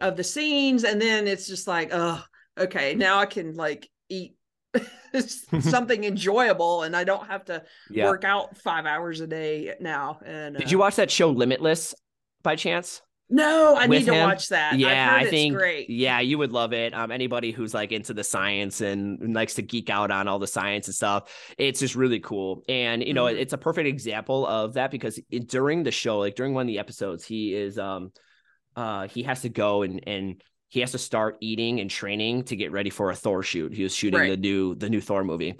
of the scenes. And then it's just like, oh, okay, now I can like eat <laughs> <laughs> something enjoyable and I don't have to yeah work out five hours a day now. And did uh, you watch that show limitless by chance No, I need to him? watch that. Yeah, I it's think great. yeah, you would love it. Um, anybody who's like into the science and likes to geek out on all the science and stuff, it's just really cool. And you know, Mhm. it's a perfect example of that because it, during the show, like during one of the episodes, he is um, uh, he has to go and and he has to start eating and training to get ready for a Thor shoot. He was shooting Right. the new the new Thor movie.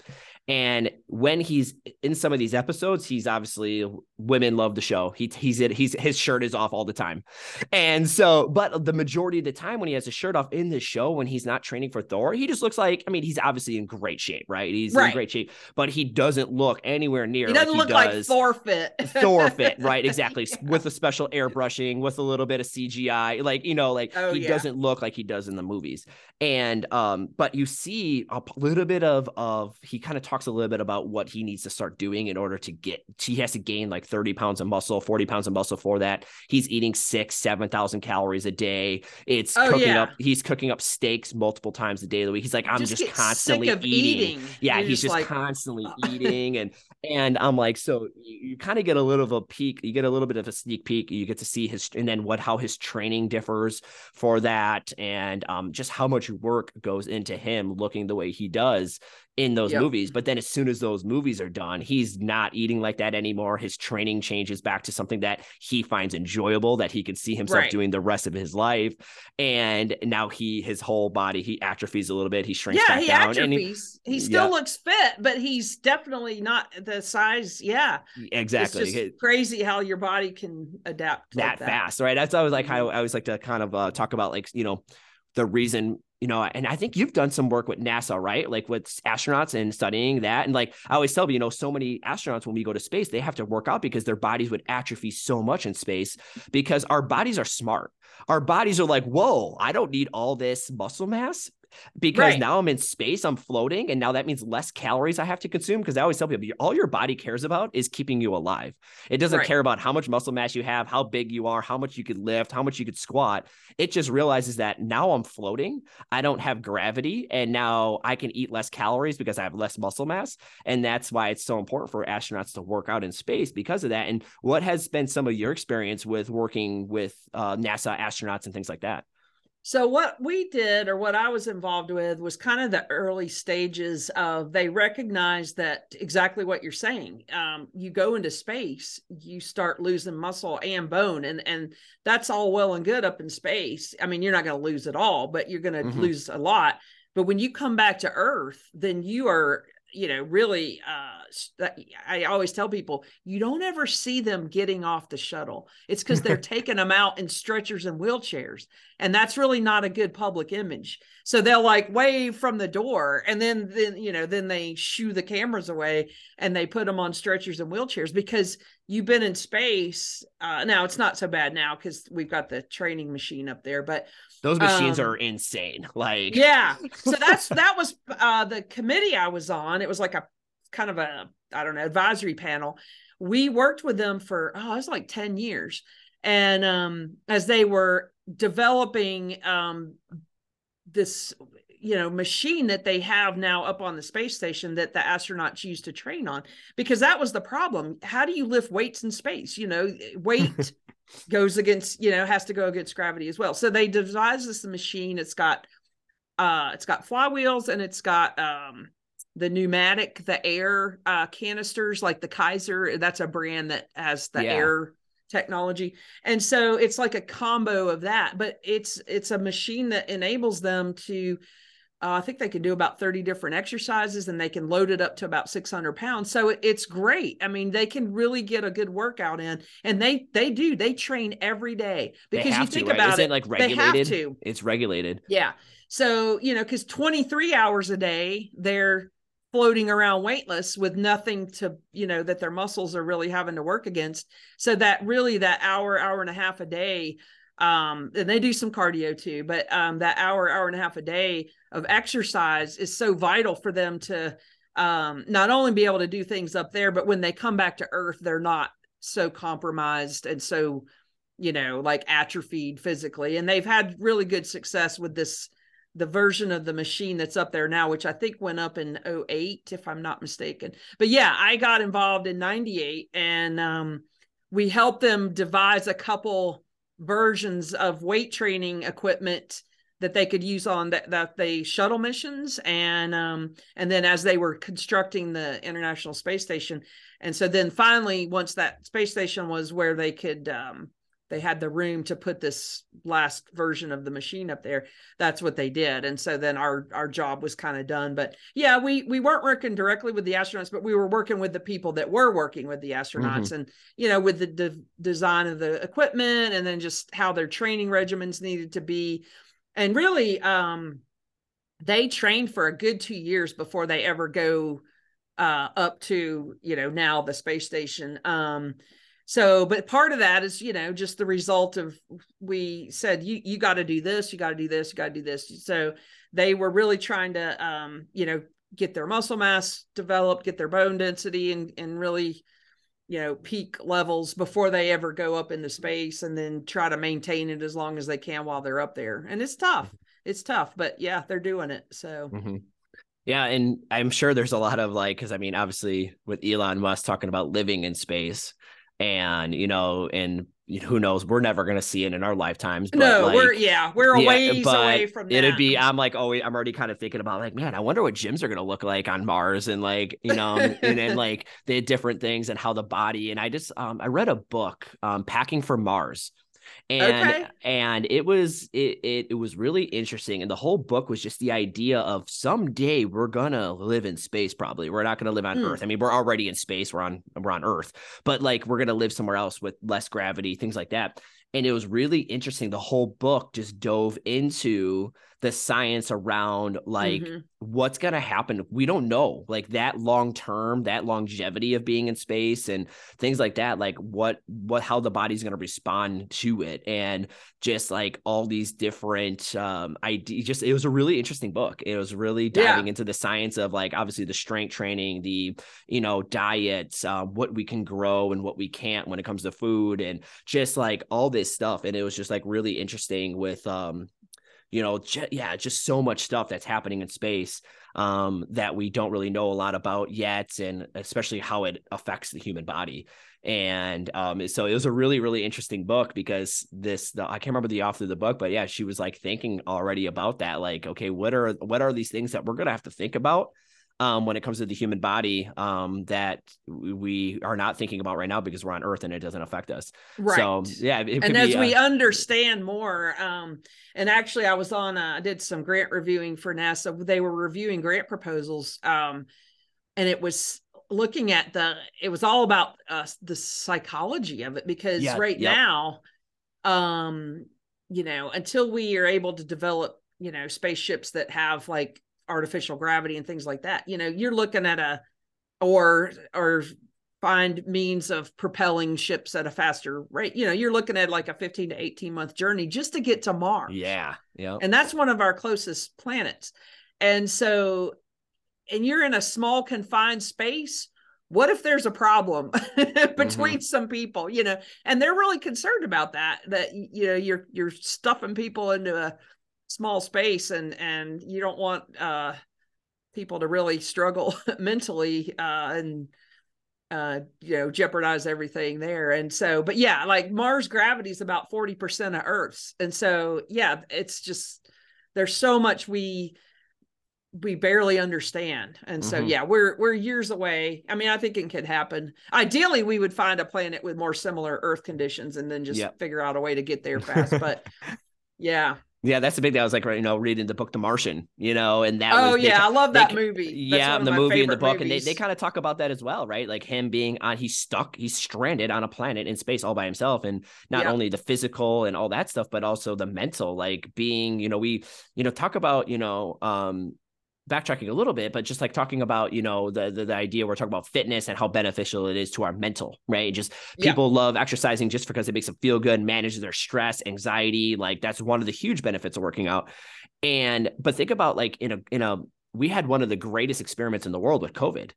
And when he's in some of these episodes, he's obviously women love the show. He he's it he's his shirt is off all the time. And so, but the majority of the time when he has his shirt off in this show, when he's not training for Thor, he just looks like I mean, he's obviously in great shape, right? He's in great shape, but he doesn't look anywhere near He doesn't like look he like does Thor fit. <laughs> Thor fit, right? Exactly. <laughs> With a special airbrushing, with a little bit of CGI. Like, you know, like Oh, he yeah. doesn't look like he does in the movies. And um, but you see a little bit of of he kind of talks a little bit about what he needs to start doing in order to get he has to gain like 30 pounds of muscle, 40 pounds of muscle for that. He's eating six, seven thousand calories a day. It's Oh, cooking yeah. up, he's cooking up steaks multiple times a day of the week. He's like, I'm just, get constantly of eating. Yeah, You're he's just like, constantly eating and and I'm like, so you, you kind of get a little of a peek, you get a little bit of a sneak peek. You get to see his and then what how his training differs for that, and um just how much work goes into him looking the way he does in those Yep. movies. But then as soon as those movies are done, he's not eating like that anymore. His training changes back to something that he finds enjoyable, that he can see himself Right. doing the rest of his life. And now he, his whole body, he atrophies a little bit. He shrinks yeah, back he down. and he- atrophies. he, still Yeah. looks fit, but he's definitely not the size. Yeah, exactly. It's just crazy how your body can adapt that, like that. fast, right? That's always like how Mhm. I always like to kind of uh, talk about like you know the reason you know, and I think you've done some work with NASA, right? Like with astronauts and studying that. And like I always tell you, know, so many astronauts when we go to space, they have to work out because their bodies would atrophy so much in space because our bodies are smart. Our bodies are like, whoa, I don't need all this muscle mass because Right. now I'm in space, I'm floating, and now that means less calories I have to consume. Because I always tell people, all your body cares about is keeping you alive. It doesn't Right. care about how much muscle mass you have, how big you are, how much you could lift, how much you could squat. It just realizes that now I'm floating, I don't have gravity, and now I can eat less calories because I have less muscle mass. And that's why it's so important for astronauts to work out in space because of that. And what has been some of your experience with working with uh, NASA astronauts and things like that? So what we did or what I was involved with was kind of the early stages of they recognized that exactly what you're saying. Um, you go into space, you start losing muscle and bone, and and that's all well and good up in space. I mean, you're not going to lose it all, but you're going to Mhm. lose a lot. But when you come back to Earth, then you are you know really uh i always tell people you don't ever see them getting off the shuttle. It's because they're <laughs> taking them out in stretchers and wheelchairs and that's really not a good public image. So they'll like wave from the door and then then you know then they shoo the cameras away and they put them on stretchers and wheelchairs because you've been in space uh now it's not so bad now because we've got the training machine up there but Those machines Um, are insane. Like, yeah. <laughs> So that's that was uh the committee i was on. It was like a kind of a i don't know advisory panel. We worked with them for oh it was like 10 years. And um as they were developing um this you know machine that they have now up on the space station that the astronauts use to train on because that was the problem. How do you lift weights in space? You know weight <laughs> goes against you know has to go against gravity as well. So they devised this machine. It's got uh it's got flywheels and it's got um the pneumatic the air uh canisters like the Keiser. That's a brand that has the Yeah. air technology. And so it's like a combo of that but it's it's a machine that enables them to uh, I think they can do about 30 different exercises and they can load it up to about 600 pounds. So it, it's great. I mean, they can really get a good workout in and they, they do, they train every day because you think to, right? about it. it like they have regulated? to. It's regulated. Yeah. So, you know, because 23 hours a day, they're floating around weightless with nothing to, you know, that their muscles are really having to work against. So that really that hour, hour and a half a day, um, and they do some cardio too, but um that hour, hour and a half a day of exercise is so vital for them to um not only be able to do things up there, but when they come back to earth, they're not so compromised and so you know like atrophied physically. And they've had really good success with this the version of the machine that's up there now which i think went up in 08 if i'm not mistaken. But yeah i got involved in 98 and um, we helped them devise a couple versions of weight training equipment that they could use on that that they shuttle missions and um and then as they were constructing the international space station. And so then finally once that space station was where they could um they had the room to put this last version of the machine up there. That's what they did. And so then our our job was kind of done. But yeah we we weren't working directly with the astronauts but we were working with the people that were working with the astronauts and you know with the de- design of the equipment and then just how their training regimens needed to be. And really um they trained for a good two years before they ever go uh up to you know now the space station. Um so but part of that is you know just the result of we said you you got to do this you got to do this you got to do this. So they were really trying to um you know get their muscle mass developed get their bone density and and really you know peak levels before they ever go up into space and then try to maintain it as long as they can while they're up there. And it's tough it's tough but yeah they're doing it so. Mhm. Yeah, and I'm sure there's a lot of like, because I mean, obviously with Elon Musk talking about living in space, and you know and who knows we're never going to see it in our lifetimes but no like, we're yeah we're a yeah, ways away from that. it'd be i'm like oh i'm already kind of thinking about like man i wonder what gyms are going to look like on mars and like you know and then <laughs> like the different things and how the body and i just um i read a book um packing for mars and okay. and it was it, it it was really interesting. And the whole book was just the idea of someday we're gonna live in space probably. We're not gonna live on mm. earth. I mean we're already in space. We're on we're on earth. But like we're gonna live somewhere else with less gravity things like that. And it was really interesting. The whole book just dove into the science around like mm-hmm. what's going to happen we don't know like that long term that longevity of being in space and things like that like what what how the body's going to respond to it and just like all these different um ideas just it was a really interesting book it was really diving yeah. into the science of like obviously the strength training the you know diets uh, what we can grow and what we can't when it comes to food and just like all this stuff and it was just like really interesting with um you know, j- yeah, just so much stuff that's happening in space um, that we don't really know a lot about yet, and especially how it affects the human body. And um, so it was a really, really interesting book because this, the, I can't remember the author of the book, but yeah, she was like thinking already about that. Like, okay, what are what are these things that we're gonna have to think about um, when it comes to the human body um, that we are not thinking about right now because we're on Earth and it doesn't affect us. Right. So yeah, and as be, we uh, understand more, um, and actually, I was on, uh, I did some grant reviewing for NASA. They were reviewing grant proposals, um, and it was looking at the. It was all about uh, the psychology of it because yeah, right yep. now, um, you know, until we are able to develop, you know, spaceships that have like artificial gravity and things like that. You know you're looking at a or or find means of propelling ships at a faster rate. You know you're looking at like a 15 to 18 month journey just to get to mars. Yeah yeah and that's one of our closest planets. And so and you're in a small confined space what if there's a problem <laughs> between mm-hmm. some people you know? And they're really concerned about that that you know you're you're stuffing people into a small space and and you don't want uh people to really struggle <laughs> mentally uh and uh you know jeopardize everything there. And so but yeah like mars gravity is about 40% of earth's. And so yeah it's just there's so much we we barely understand. And so mm-hmm. yeah we're we're years away. I mean i think it could happen. Ideally we would find a planet with more similar earth conditions and then just yep. figure out a way to get there fast but <laughs> yeah yeah, that's the big thing. I was like, right, you know, reading the book The Martian, you know, and that. Oh was, yeah, they, I love that they, movie. That's yeah, the movie and the book, movies. and they, they kind of talk about that as well, right? Like him being on, he's stuck, he's stranded on a planet in space all by himself, and not yeah. only the physical and all that stuff, but also the mental, like being, you know, we, you know, talk about, you know, um, backtracking a little bit, but just like talking about, you know, the, the, the idea we're talking about fitness and how beneficial it is to our mental, right? Just people yeah. love exercising just because it makes them feel good, manages their stress, anxiety. Like that's one of the huge benefits of working out. And but think about like in a in a we had one of the greatest experiments in the world with COVID.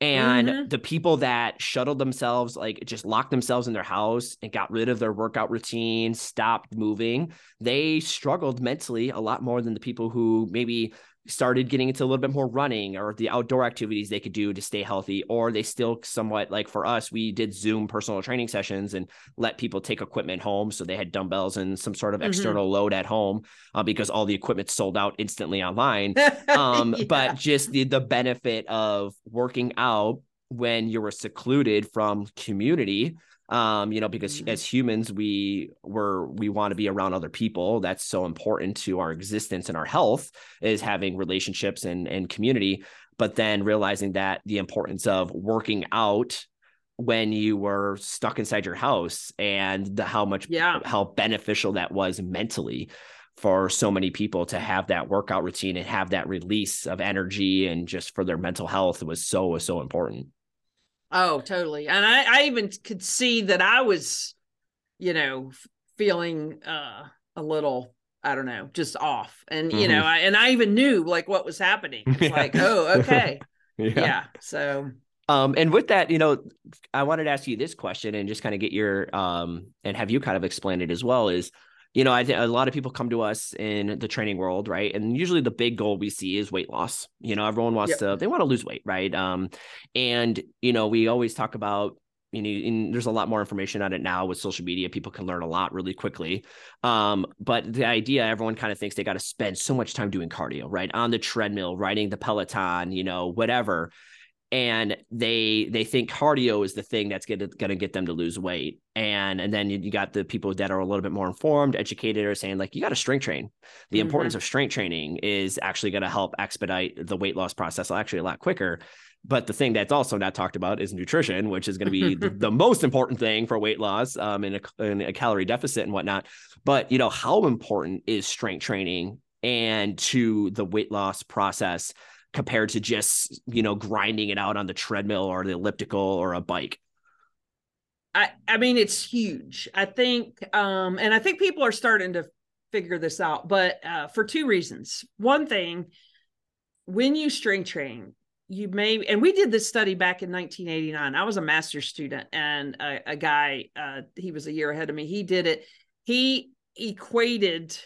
And mm-hmm. the people that shuttled themselves, like just locked themselves in their house and got rid of their workout routine, stopped moving, they struggled mentally a lot more than the people who maybe started getting into a little bit more running or the outdoor activities they could do to stay healthy or they still somewhat like for us we did zoom personal training sessions and let people take equipment home so they had dumbbells and some sort of mm-hmm. external load at home uh, because all the equipment sold out instantly online <laughs> um, yeah. but just the the benefit of working out when you were secluded from community um you know because mm-hmm. as humans we were we want to be around other people. That's so important to our existence and our health is having relationships and and community. But then realizing that the importance of working out when you were stuck inside your house and the, how much yeah. how beneficial that was mentally for so many people to have that workout routine and have that release of energy and just for their mental health was so so important Oh, totally. And I, I even could see that I was, you know, feeling uh, a little, I don't know, just off. And, mm-hmm. you know, mm-hmm. I, and I even knew like what was happening. <laughs> It's like, oh, okay. <laughs> yeah. yeah. So, um, and with that, you know, I wanted to ask you this question and just kind of get your, um, and have you kind of explain it as well is, you know, I think a lot of people come to us in the training world, right? And usually the big goal we see is weight loss. You know, everyone wants yep. to, they want to lose weight, right? Um, and, you know, we always talk about, you know, there's a lot more information on it now with social media. People can learn a lot really quickly. Um, but the idea, everyone kind of thinks they got to spend so much time doing cardio, right? On the treadmill, riding the Peloton, you know, whatever. And they they think cardio is the thing that's gonna gonna get them to lose weight. And and then you, you got the people that are a little bit more informed, educated, are saying like you got to strength train. The mm-hmm. importance of strength training is actually going to help expedite the weight loss process actually a lot quicker. But the thing that's also not talked about is nutrition, which is going to be the, <laughs> the, most important thing for weight loss um, in, a, in a calorie deficit and whatnot. But, you know, how important is strength training and to the weight loss process compared to just, you know, grinding it out on the treadmill or the elliptical or a bike? I, I mean, it's huge. I think, um, and I think people are starting to figure this out, but uh, for two reasons. One thing, when you strength train, you may and we did this study back in 1989 i was a master's student and a, a guy uh, he was a year ahead of me he did it he equated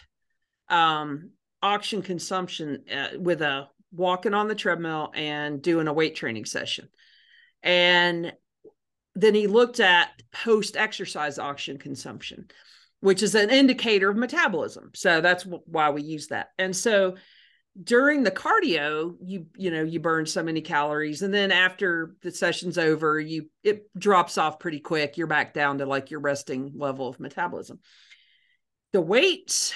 um, oxygen consumption uh, with a walking on the treadmill and doing a weight training session. And then he looked at post exercise oxygen consumption which is an indicator of metabolism. So that's why we use that. And so during the cardio you you know you burn so many calories and then after the session's over you it drops off pretty quick. You're back down to like your resting level of metabolism. The weights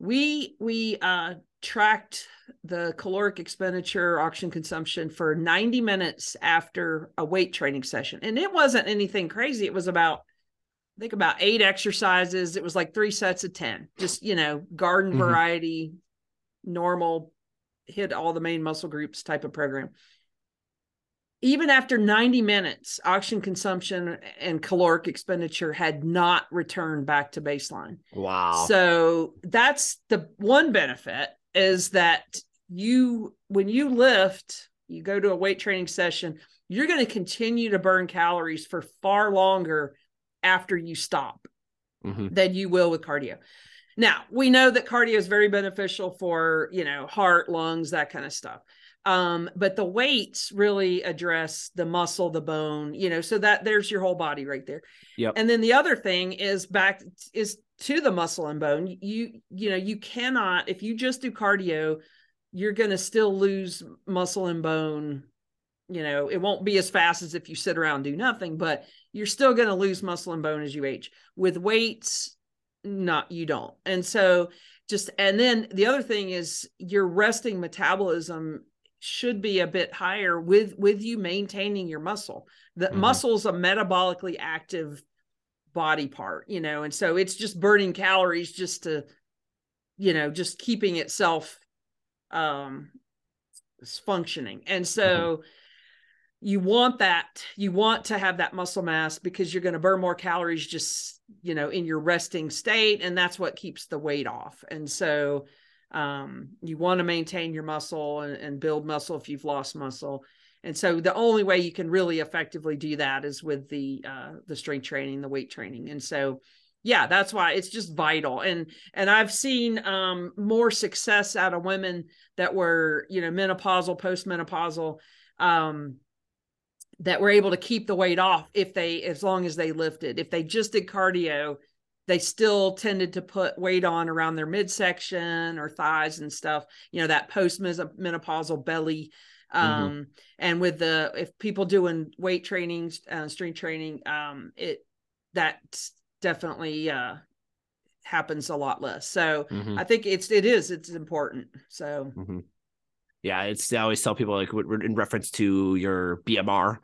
we we uh tracked the caloric expenditure oxygen consumption for 90 minutes after a weight training session. And it wasn't anything crazy. It was about I think about eight exercises. It was like three sets of 10, just, you know, garden mm-hmm. variety, normal hit all the main muscle groups type of program. Even after 90 minutes oxygen consumption and caloric expenditure had not returned back to baseline. Wow. So that's the one benefit is that you when you lift you go to a weight training session you're going to continue to burn calories for far longer after you stop mm-hmm. than you will with cardio now, we know that cardio is very beneficial for, you know, heart, lungs, that kind of stuff. Um, but the weights really address the muscle, the bone, you know, so that there's your whole body right there. Yep. And then the other thing is back is to the muscle and bone. You, you know, you cannot, if you just do cardio, you're going to still lose muscle and bone. You know, it won't be as fast as if you sit around do nothing, but you're still going to lose muscle and bone as you age. With weights, not you don't and so just and then the other thing is your resting metabolism should be a bit higher with with you maintaining your muscle. The mm-hmm. muscle's a metabolically active body part you know and so it's just burning calories just to you know just keeping itself um functioning. And so mm-hmm. you want that you want to have that muscle mass because you're going to burn more calories just you know in your resting state and that's what keeps the weight off. And so um, you want to maintain your muscle and, and, build muscle if you've lost muscle. And so the only way you can really effectively do that is with the uh, the strength training the weight training. And so yeah that's why it's just vital. And and i've seen um, more success out of women that were you know menopausal postmenopausal um, that were able to keep the weight off if they as long as they lifted. If they just did cardio they still tended to put weight on around their midsection or thighs and stuff you know that post menopausal belly mm-hmm. um mm-hmm. and with the if people doing weight training uh, strength training um it that definitely uh happens a lot less so mm-hmm. i think it's it is it's important so mm-hmm yeah, it's I always tell people like in reference to your BMR,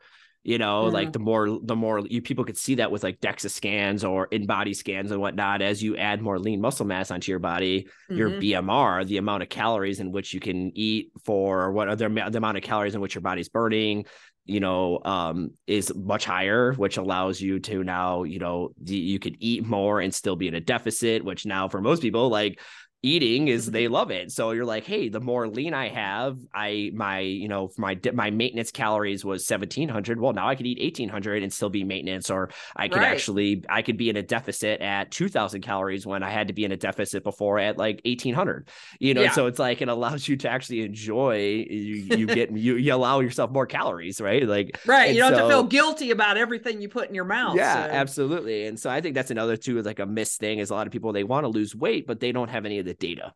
you know, mm-hmm. like the more the more you people could see that with like DEXA scans or InBody scans and whatnot. As you add more lean muscle mass onto your body, mm-hmm. your BMR, the amount of calories in which you can eat for what the, the amount of calories in which your body's burning, you know, um, is much higher, which allows you to now, you know, you could eat more and still be in a deficit, which now for most people, like eating is mm-hmm. they love it. So you're like, hey, the more lean I have, I my you know my my maintenance calories was 1700. Well, now I could eat 1800 and still be maintenance, or I could right. actually I could be in a deficit at 2000 calories when I had to be in a deficit before at like 1800. You know, yeah. so it's like it allows you to actually enjoy. You you <laughs> get you you allow yourself more calories, right? Like right, you don't so, have to feel guilty about everything you put in your mouth. Yeah, so. absolutely. And so I think that's another too is like a miss thing is a lot of people they want to lose weight, but they don't have any of the data.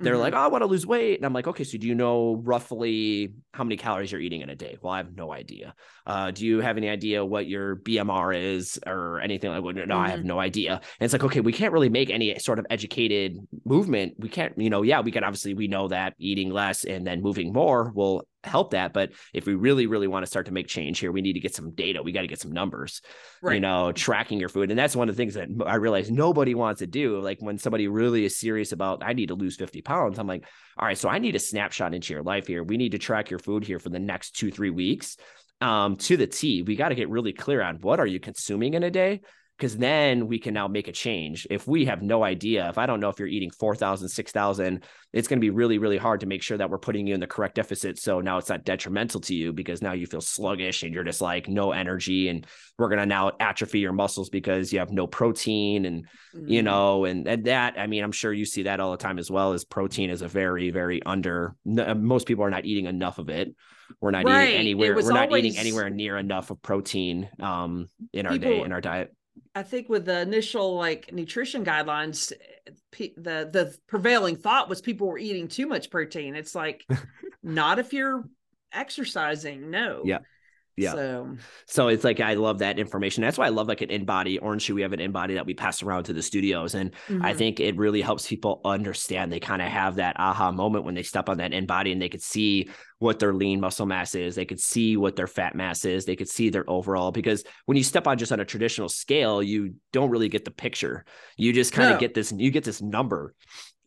They're mm-hmm. like, oh, I want to lose weight. And I'm like, okay, so do you know roughly how many calories you're eating in a day? Well, I have no idea. Uh, do you have any idea what your BMR is or anything like that? No, mm-hmm. I have mm-hmm. no idea. And it's like, okay, we can't really make any sort of educated movement. We can't, you know, yeah, we can obviously, we know that eating less and then moving more will help that. But if we really, really want to start to make change here, we need to get some data. We got to get some numbers, right. you know, tracking your food. And that's one of the things that I realize nobody wants to do. Like when somebody really is serious about, I need to lose 50 pounds, I'm like, all right, so I need a snapshot into your life here. We need to track your food here for the next two, three weeks um, to the T. We got to get really clear on what are you consuming in a day because then we can now make a change. If we have no idea, if I don't know if you're eating 4,000, 6,000, it's going to be really, really hard to make sure that we're putting you in the correct deficit. So now it's not detrimental to you because now you feel sluggish and you're just like no energy. And we're going to now atrophy your muscles because you have no protein and, mm-hmm. you know, and, and that, I mean, I'm sure you see that all the time as well as protein is a very, very under, most people are not eating enough of it. We're not right. eating anywhere. We're not eating anywhere near enough of protein um, in our day, in our diet I think with the initial like nutrition guidelines, eh, the the prevailing thought was people were eating too much protein. It's like <laughs> not if you're exercising. No. Yeah. Yeah. So, so it's like I love that information. That's why I love like an InBody orange We have an InBody that we pass around to the studios. And mm-hmm. I think it really helps people understand. They kind of have that aha moment when they step on that InBody, and they could see what their lean muscle mass is. They could see what their fat mass is. They could see their overall because when you step on just on a traditional scale, you don't really get the picture. You just kind of no. get this, you get this number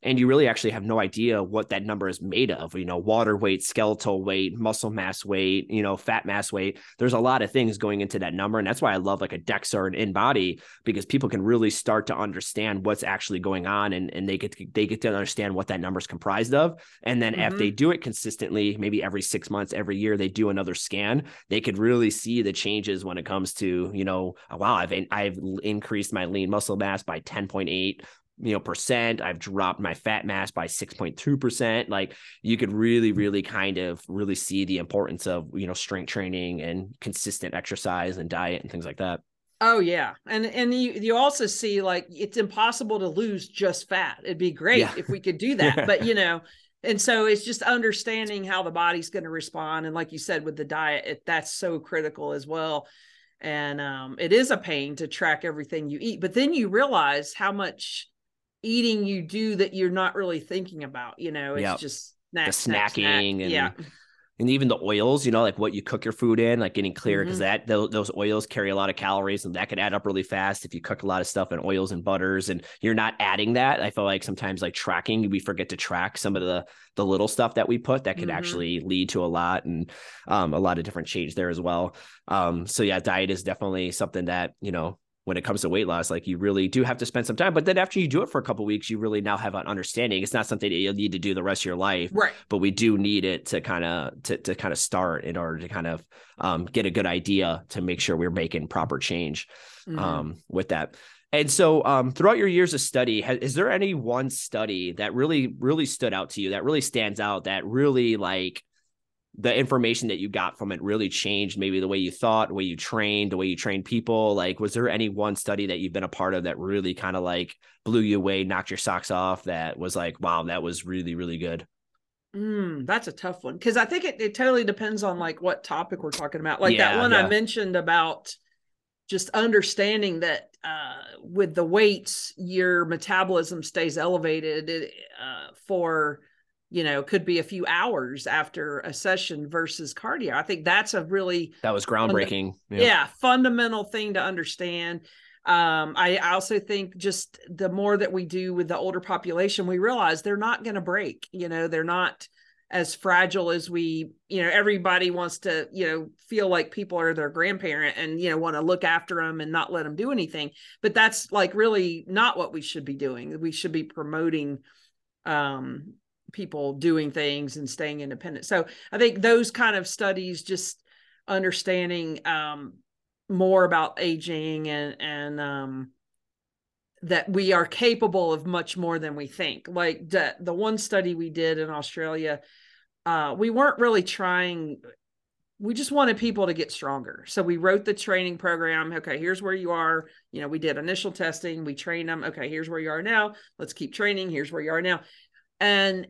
and you really actually have no idea what that number is made of you know water weight skeletal weight muscle mass weight you know fat mass weight there's a lot of things going into that number and that's why i love like a dexa or an InBody because people can really start to understand what's actually going on and, and they get to, they get to understand what that number is comprised of and then mm-hmm. if they do it consistently maybe every six months every year they do another scan they could really see the changes when it comes to you know wow i've i've increased my lean muscle mass by 10.8 you know percent. I've dropped my fat mass by 6.2% like you could really really kind of really see the importance of you know strength training and consistent exercise and diet and things like that. Oh yeah. And and you you also see like it's impossible to lose just fat. It'd be great yeah. if we could do <laughs> that but you know and so it's just understanding how the body's going to respond. And like you said with the diet it, that's so critical as well. And um, it is a pain to track everything you eat but then you realize how much eating you do that you're not really thinking about. You know, it's yep. just snack, snacking snack. and yeah. And even the oils, you know, like what you cook your food in, like getting clear because mm-hmm. that those, those oils carry a lot of calories and that could add up really fast if you cook a lot of stuff in oils and butters and you're not adding that. I feel like sometimes like tracking, we forget to track some of the the little stuff that we put that could mm-hmm. actually lead to a lot and um, a lot of different change there as well. Um, so yeah, diet is definitely something that you know when it comes to weight loss like you really do have to spend some time but then after you do it for a couple weeks you really now have an understanding. It's not something that you'll need to do the rest of your life right. but we do need it to kind of to, to kind of start in order to kind of um, get a good idea to make sure we're making proper change mm-hmm. um, with that. And so, um, throughout your years of study, has, is there any one study that really, really stood out to you that really stands out that really like the information that you got from it really changed maybe the way you thought, the way you trained, the way you trained people? Like, was there any one study that you've been a part of that really kind of like blew you away, knocked your socks off? That was like, wow, that was really, really good. Mm, that's a tough one because I think it, it totally depends on like what topic we're talking about. Like yeah, that one yeah. I mentioned about just understanding that uh, with the weights, your metabolism stays elevated uh, for you know could be a few hours after a session versus cardio i think that's a really that was groundbreaking funda- yeah. yeah. fundamental thing to understand um, I also think just the more that we do with the older population we realize they're not going to break you know they're not as fragile as we you know everybody wants to you know feel like people are their grandparent and you know want to look after them and not let them do anything but that's like really not what we should be doing we should be promoting um, people doing things and staying independent. So I think those kind of studies just understanding um, more about aging and and um, that we are capable of much more than we think. Like the the one study we did in Australia, uh, we weren't really trying. We just wanted people to get stronger. So we wrote the training program. Okay, here's where you are. You know, we did initial testing. We trained them. Okay, here's where you are now. Let's keep training. Here's where you are now. And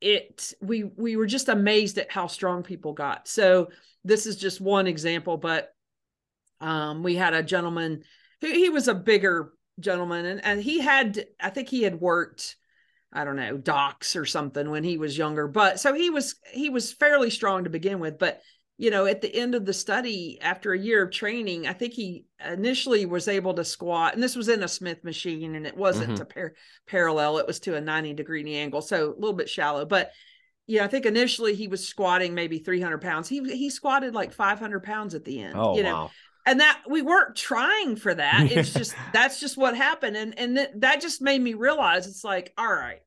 it we we were just amazed at how strong people got. So this is just one example but um we had a gentleman who he was a bigger gentleman and, and he had i think he had worked i don't know docks or something when he was younger but so he was he was fairly strong to begin with but you know, at the end of the study, after a year of training, I think he initially was able to squat, and this was in a Smith machine, and it wasn't mm-hmm. to par- parallel; it was to a ninety degree angle, so a little bit shallow. But yeah, I think initially he was squatting maybe three hundred pounds. He he squatted like five hundred pounds at the end. Oh you know? wow! And that we weren't trying for that. <laughs> It's just that's just what happened, and and th- that just made me realize it's like, all right,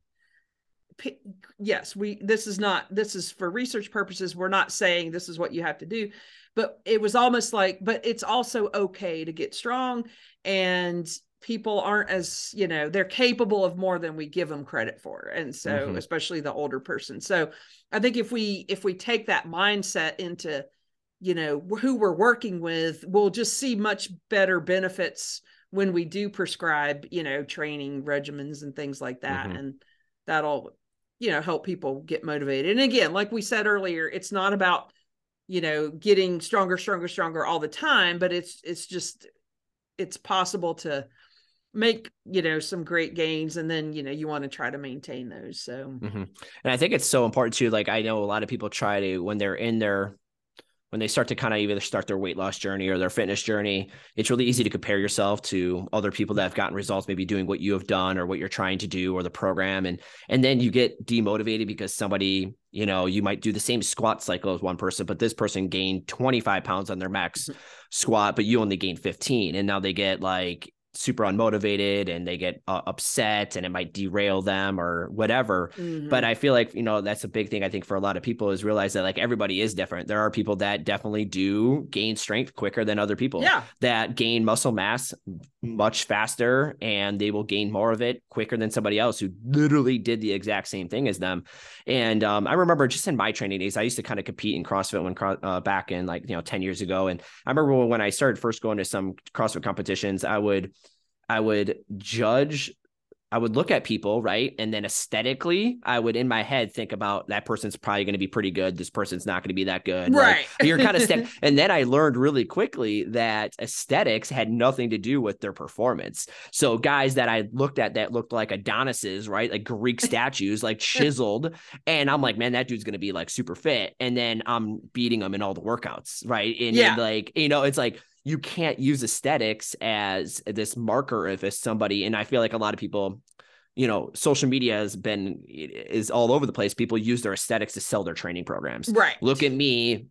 yes we this is not this is for research purposes we're not saying this is what you have to do but it was almost like but it's also okay to get strong and people aren't as you know they're capable of more than we give them credit for and so mm-hmm. especially the older person so i think if we if we take that mindset into you know who we're working with we'll just see much better benefits when we do prescribe you know training regimens and things like that mm-hmm. and that'll you know help people get motivated and again like we said earlier it's not about you know getting stronger stronger stronger all the time but it's it's just it's possible to make you know some great gains and then you know you want to try to maintain those so mm-hmm. and i think it's so important too like i know a lot of people try to when they're in their when they start to kind of either start their weight loss journey or their fitness journey, it's really easy to compare yourself to other people that have gotten results, maybe doing what you have done or what you're trying to do or the program. And and then you get demotivated because somebody, you know, you might do the same squat cycle as one person, but this person gained 25 pounds on their max mm-hmm. squat, but you only gained 15. And now they get like super unmotivated and they get uh, upset and it might derail them or whatever. Mm-hmm. but i feel like you know that's a big thing i think for a lot of people is realize that like everybody is different. There are people that definitely do gain strength quicker than other people yeah. that gain muscle mass much faster and they will gain more of it quicker than somebody else who literally did the exact same thing as them. And um, i remember just in my training days i used to kind of compete in crossfit when uh, back in like you know 10 years ago. And i remember when i started first going to some crossfit competitions i would I would judge I would look at people, right? And then aesthetically, I would in my head think about that person's probably going to be pretty good. This person's not going to be that good. Right. Like, you're kind of st- <laughs> and then I learned really quickly that aesthetics had nothing to do with their performance. So guys that I looked at that looked like Adonises, right? Like Greek <laughs> statues, like chiseled. And I'm like, man, that dude's going to be like super fit. And then I'm beating them in all the workouts, right? And, yeah. and like, you know, it's like you can't use aesthetics as this marker of if somebody and i feel like a lot of people you know social media has been is all over the place. People use their aesthetics to sell their training programs. Right. Look at me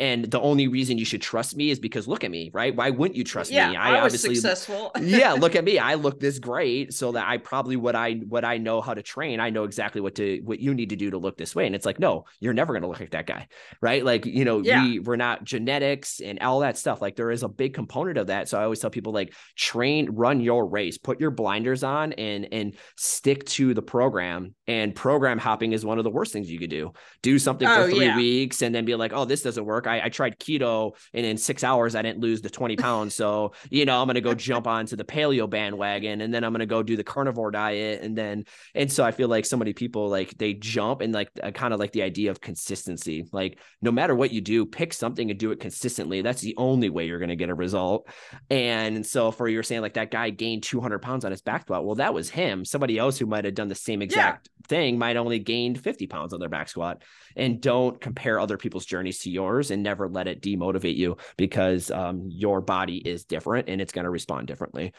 and the only reason you should trust me is because look at me, right? Why wouldn't you trust yeah, me? I, I obviously successful. <laughs> yeah, look at me. I look this great, so that I probably what I what I know how to train. I know exactly what to what you need to do to look this way. And it's like, no, you're never gonna look like that guy, right? Like you know, yeah. we we're not genetics and all that stuff. Like there is a big component of that. So I always tell people like train, run your race, put your blinders on, and and stick to the program. And program hopping is one of the worst things you could do. Do something oh, for three yeah. weeks and then be like, oh, this doesn't work. I, I tried keto and in six hours I didn't lose the 20 pounds. So, you know, I'm going to go jump onto the paleo bandwagon and then I'm going to go do the carnivore diet. And then, and so I feel like so many people like they jump and like uh, I kind of like the idea of consistency. Like no matter what you do, pick something and do it consistently. That's the only way you're going to get a result. And so for you're saying like that guy gained 200 pounds on his back squat. Well, that was him. Somebody else who might have done the same exact yeah. thing might only gained 50 pounds on their back squat. And don't compare other people's journeys to yours and never let it demotivate you because um, your body is different and it's going to respond differently.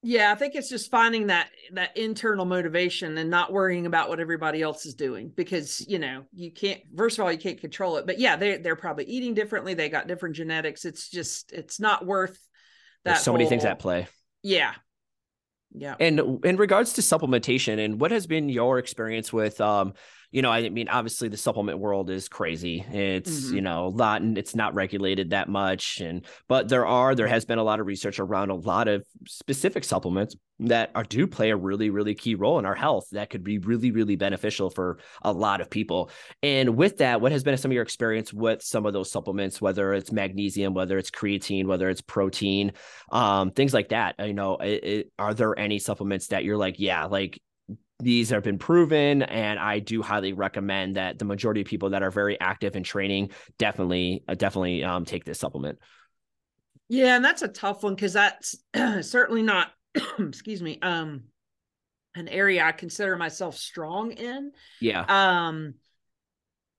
Yeah i think it's just finding that that internal motivation and not worrying about what everybody else is doing because you know you can't first of all you can't control it but yeah they they're probably eating differently they got different genetics it's just it's not worth that There's so whole, many things at play. Yeah. Yeah. And in regards to supplementation, and what has been your experience with um, you know, I mean, obviously the supplement world is crazy. It's, mm-hmm. you know, a lot and it's not regulated that much. And, but there are, there has been a lot of research around a lot of specific supplements that are, do play a really, really key role in our health that could be really, really beneficial for a lot of people. And with that, what has been some of your experience with some of those supplements, whether it's magnesium, whether it's creatine, whether it's protein, um, things like that? You know, it, it, are there any supplements that you're like, yeah, like these have been proven and i do highly recommend that the majority of people that are very active in training definitely uh, definitely um, take this supplement yeah and that's a tough one because that's <clears throat> certainly not <clears throat> excuse me um an area i consider myself strong in yeah um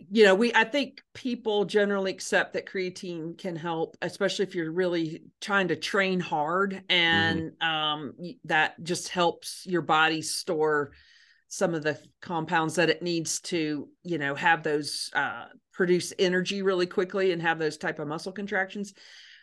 you know we i think people generally accept that creatine can help especially if you're really trying to train hard mm-hmm. and mm-hmm. um that just helps your body store some of the compounds that it needs to you know have those uh, produce energy really quickly and have those type of muscle contractions.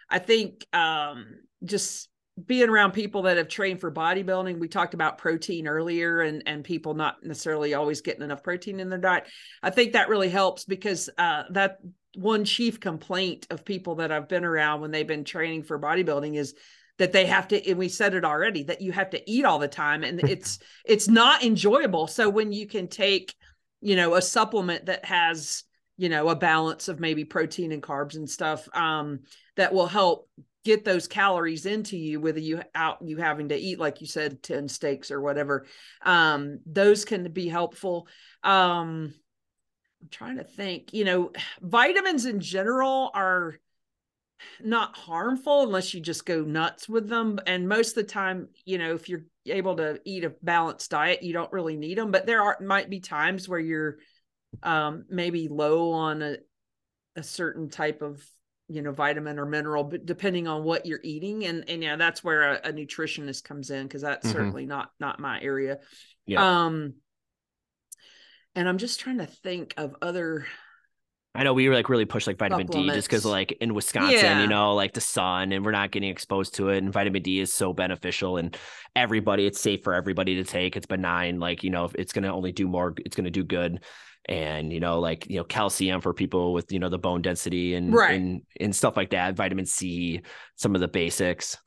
I think um, just being around people that have trained for bodybuilding we talked about protein earlier and and people not necessarily always getting enough protein in their diet. I think that really helps because uh, that one chief complaint of people that i've been around when they've been training for bodybuilding is that they have to and we said it already that you have to eat all the time and <laughs> it's it's not enjoyable. So when you can take you know a supplement that has you know a balance of maybe protein and carbs and stuff um that will help get those calories into you whether you out you having to eat like you said 10 steaks or whatever um those can be helpful. Um i'm trying to think you know <sighs> vitamins in general are not harmful unless you just go nuts with them. And most of the time, you know, if you're able to eat a balanced diet, you don't really need them. But there are might be times where you're um, maybe low on a, a certain type of you know vitamin or mineral but depending on what you're eating and and yeah that's where a, a nutritionist comes in because that's mm-hmm. certainly not not my area yeah. um and i'm just trying to think of other I know we were like really push like vitamin D just because like in Wisconsin, yeah. you know, like the sun and we're not getting exposed to it. And vitamin D is so beneficial and everybody, it's safe for everybody to take. It's benign. Like, you know, it's going to only do more, it's going to do good. And, you know, like, you know, calcium for people with, you know, the bone density and, right. and, and stuff like that. Vitamin C, some of the basics.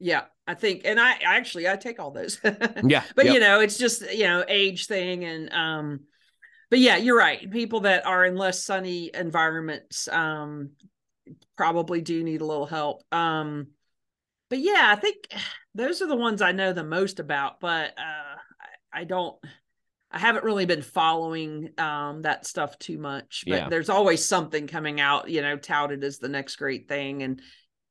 Yeah, I think, and I actually I take all those. <laughs> yeah, but yep. you know, it's just you know age thing, and um, but yeah, you're right. People that are in less sunny environments um, probably do need a little help. Um, but yeah, I think those are the ones I know the most about. But uh, I, I don't. I haven't really been following um, that stuff too much, but yeah. there's always something coming out, you know, touted as the next great thing, and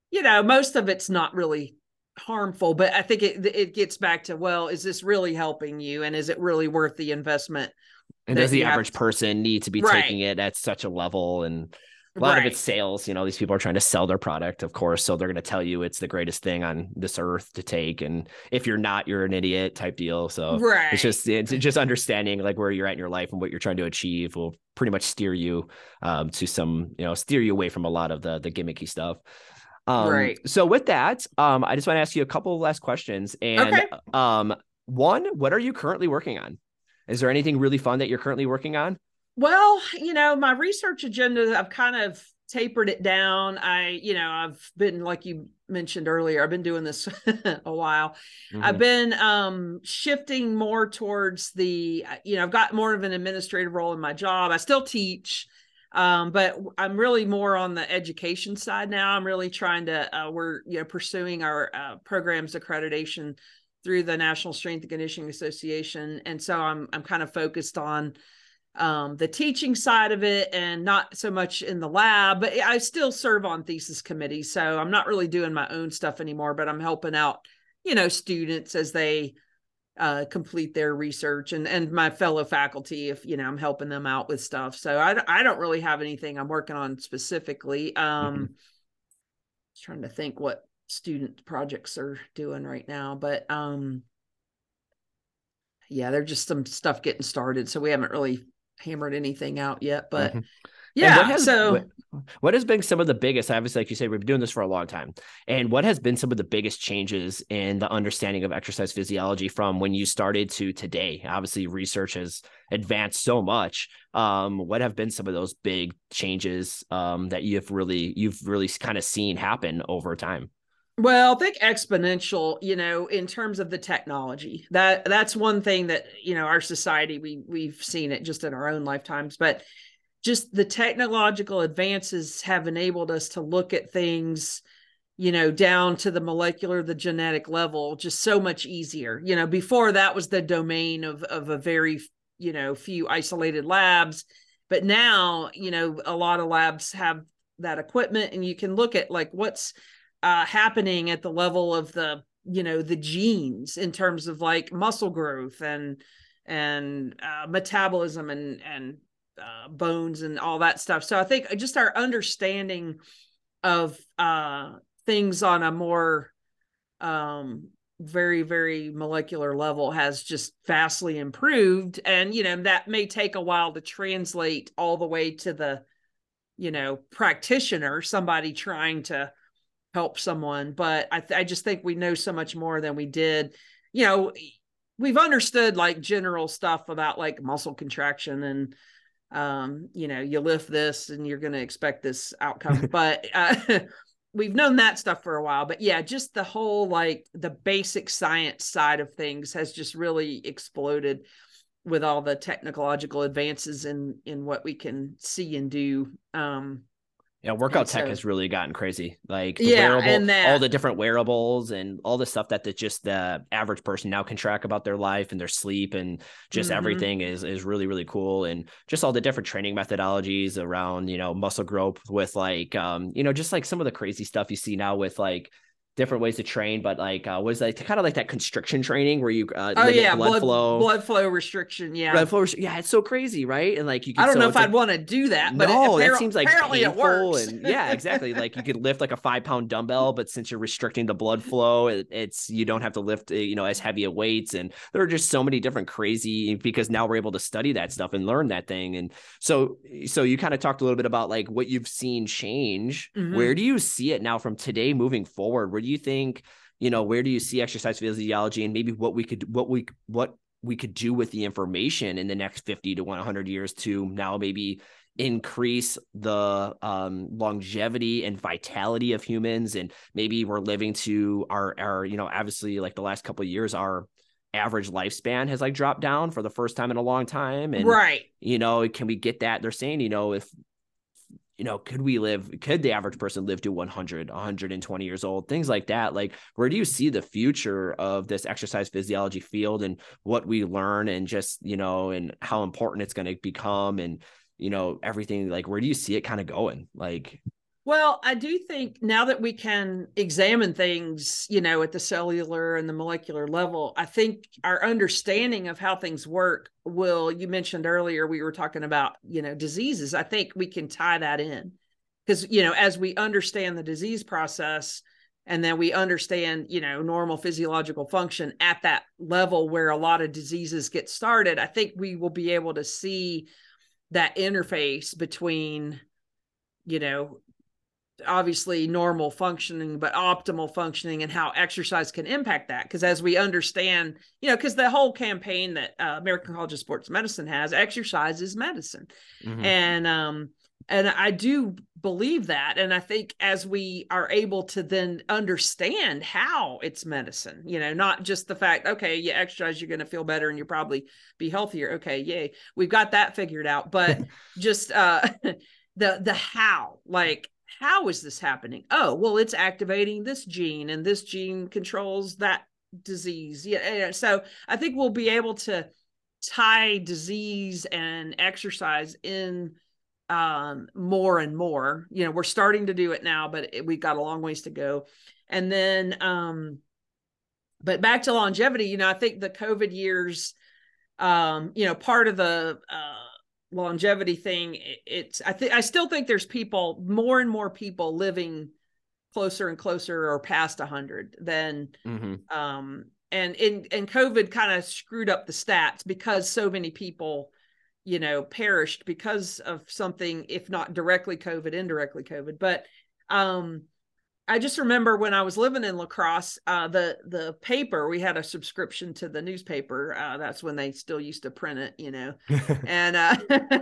you know, most of it's not really harmful. But I think it it gets back to well, is this really helping you, and is it really worth the investment? And does the average to... person need to be right. taking it at such a level? And a lot right. of it's sales. You know, these people are trying to sell their product, of course. So they're going to tell you it's the greatest thing on this earth to take. And if you're not, you're an idiot type deal. So right. it's just it's just understanding like where you're at in your life and what you're trying to achieve will pretty much steer you um, to some, you know, steer you away from a lot of the the gimmicky stuff. Um, right. So with that, um, I just want to ask you a couple of last questions. And okay. um, one, what are you currently working on? Is there anything really fun that you're currently working on? Well, you know, my research agenda, I've kind of tapered it down. I, you know, I've been like you mentioned earlier, I've been doing this <laughs> a while. Mm-hmm. I've been um shifting more towards the, you know, I've got more of an administrative role in my job. I still teach um, but I'm really more on the education side now. I'm really trying to uh, we're you know pursuing our uh, programs accreditation through the National Strength and Conditioning Association, and so I'm I'm kind of focused on um, the teaching side of it and not so much in the lab. But I still serve on thesis committees, so I'm not really doing my own stuff anymore. But I'm helping out, you know, students as they uh, complete their research and and my fellow faculty if you know I'm helping them out with stuff. So I I don't really have anything I'm working on specifically. Um, mm-hmm. Trying to think what student projects are doing right now but um yeah there's just some stuff getting started so we haven't really hammered anything out yet but mm-hmm. yeah has, so what has been some of the biggest obviously like you said we've been doing this for a long time and what has been some of the biggest changes in the understanding of exercise physiology from when you started to today? Obviously research has advanced so much. Um, what have been some of those big changes um, that you've really you've really kind of seen happen over time well, think exponential, you know, in terms of the technology. That that's one thing that, you know, our society we we've seen it just in our own lifetimes, but just the technological advances have enabled us to look at things you know down to the molecular the genetic level just so much easier you know before that was the domain of of a very you know few isolated labs but now you know a lot of labs have that equipment and you can look at like what's uh, happening at the level of the you know the genes in terms of like muscle growth and and uh, metabolism and and uh, bones and all that stuff. So I think just our understanding of uh, things on a more um, very very molecular level has just vastly improved, and you know that may take a while to translate all the way to the you know practitioner, somebody trying to help someone. But I, th- I just think we know so much more than we did. You know, we've understood like general stuff about like muscle contraction and um, you know, you lift this and you're going to expect this outcome. <laughs> but uh, <laughs> we've known that stuff for a while. But yeah, just the whole like the basic science side of things has just really exploded with all the technological advances in in what we can see and do. Um, yeah, workout tech has really gotten crazy. Like yeah, wearable, and that, all the different wearables and all the stuff that the, just the average person now can track about their life and their sleep and just mm-hmm. everything is is really really cool. And just all the different training methodologies around you know muscle growth with like um you know just like some of the crazy stuff you see now with like different ways to train, but like uh, was like kind of like that constriction training where you uh, oh yeah blood, blood, flow, blood flow restriction, yeah, blood flow, yeah, it's so crazy, right? And like you, can, I don't so know if I'd want to do that, but no, it, that seems like apparently it works. and yeah, exactly. like you could lift like a five pound dumbbell, but since you're restricting the blood flow, it, it's you don't have to lift uh, you know as heavy a weights, and there are just so many different crazy because now we're able to study that stuff and learn that thing, and so so you kind of talked a little bit about like what you've seen change. Mm-hmm. Where do you see it now from today moving forward? Where do you think you know where do you see exercise physiology and maybe what we could what we what we could do with the information in the next 50 to 100 years to now maybe increase the um, longevity and vitality of humans? And maybe we're living to our our you know obviously like the last couple of years our average lifespan has like dropped down for the first time in a long time. And right. you know can we get that? They're saying you know if you know, could we live, could the average person live to 100, 120 years old, things like that? Like, where do you see the future of this exercise physiology field and what we learn and just, you know, and how important it's going to become and, you know, everything? Like, where do you see it kind of going? Like, well, I do think now that we can examine things, you know, at the cellular and the molecular level, I think our understanding of how things work will, you mentioned earlier, we were talking about, you know, diseases. I think we can tie that in because, you know, as we understand the disease process and then we understand, you know, normal physiological function at that level where a lot of diseases get started, I think we will be able to see that interface between you know obviously normal functioning but optimal functioning and how exercise can impact that. Because as we understand you know because the whole campaign that uh, american college of sports medicine has exercise is medicine. Mm-hmm. and um and i do believe that. And i think as we are able to then understand how it's medicine you know not just the fact okay you exercise you're going to feel better and you'll probably be healthier. Okay yay we've got that figured out. But <laughs> just uh <laughs> the the how like how is this happening? Oh, well, it's activating this gene, and this gene controls that disease. Yeah. So I think we'll be able to tie disease and exercise in um, more and more. You know, we're starting to do it now, but it, we've got a long ways to go. And then, um, but back to longevity, you know, I think the COVID years, um, you know, part of the, uh, longevity thing it's i think i still think there's people more and more people living closer and closer or past 100 than mm-hmm. um and in and covid kind of screwed up the stats because so many people you know, perished because of something, if not directly COVID, indirectly COVID. But um, I just remember when I was living in La Crosse, uh, the the paper we had a subscription to the newspaper. Uh, that's when they still used to print it, you know, <laughs> and uh, <laughs>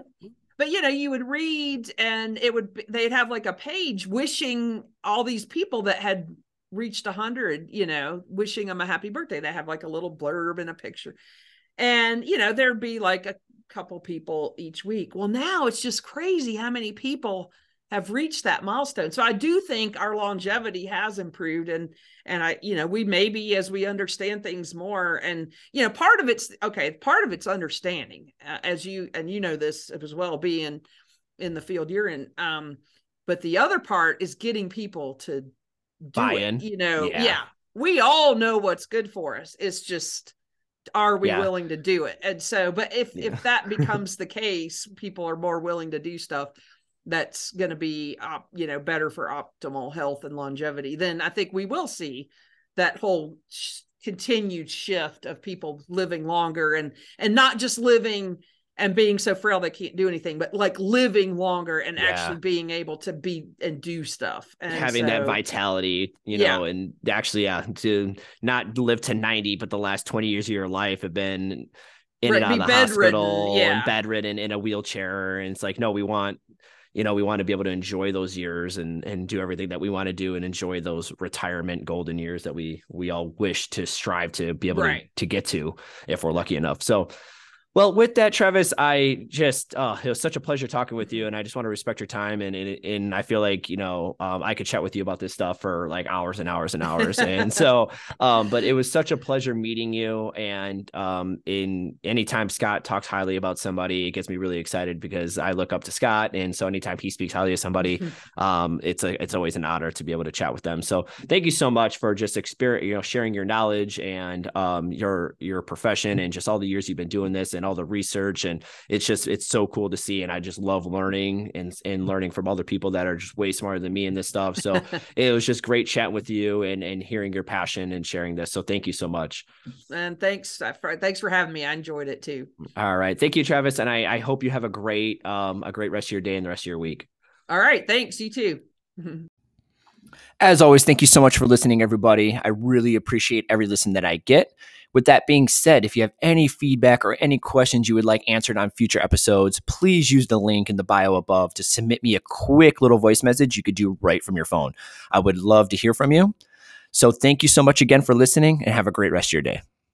but you know you would read and it would they'd have like a page wishing all these people that had reached a 100 you know wishing them a happy birthday they have like a little blurb and a picture and you know there'd be like a couple people each week well now it's just crazy how many people have reached that milestone so i do think our longevity has improved and and i you know we maybe as we understand things more and you know part of it's okay part of it's understanding uh, as you and you know this as well being in the field you're in um but the other part is getting people to buy in you know yeah. yeah. we all know what's good for us it's just are we yeah. willing to do it and so but if yeah. if that <laughs> becomes the case people are more willing to do stuff that's going to be op, you know better for optimal health and longevity then i think we will see that whole sh- continued shift of people living longer and and not just living and being so frail they can't do anything, but like living longer and yeah. actually being able to be and do stuff and having so, that vitality, you know, yeah. and actually, yeah, to not live to 90, but the last 20 years of your life have been in right, and out of the hospital yeah. and bedridden in a wheelchair. And it's like, no, we want, you know, we want to be able to enjoy those years and and do everything that we want to do and enjoy those retirement golden years that we we all wish to strive to be able right. to, to get to if we're lucky enough. So well, with that, Travis, I just uh, it was such a pleasure talking with you, and I just want to respect your time, and and, and I feel like you know um, I could chat with you about this stuff for like hours and hours and hours, and so, <laughs> um, but it was such a pleasure meeting you, and um, in anytime Scott talks highly about somebody, it gets me really excited because I look up to Scott, and so anytime he speaks highly of somebody, <laughs> um, it's a it's always an honor to be able to chat with them. So thank you so much for just experience, you know, sharing your knowledge and um, your your profession and just all the years you've been doing this and all the research and it's just it's so cool to see and I just love learning and and learning from other people that are just way smarter than me in this stuff. So <laughs> it was just great chatting with you and and hearing your passion and sharing this. So thank you so much. And thanks uh, for thanks for having me. I enjoyed it too. All right. Thank you, Travis. And I, I hope you have a great um a great rest of your day and the rest of your week. All right. Thanks. You too. <laughs> As always, thank you so much for listening, everybody. I really appreciate every listen that I get. With that being said, if you have any feedback or any questions you would like answered on future episodes, please use the link in the bio above to submit me a quick little voice message you could do right from your phone. I would love to hear from you. So, thank you so much again for listening and have a great rest of your day.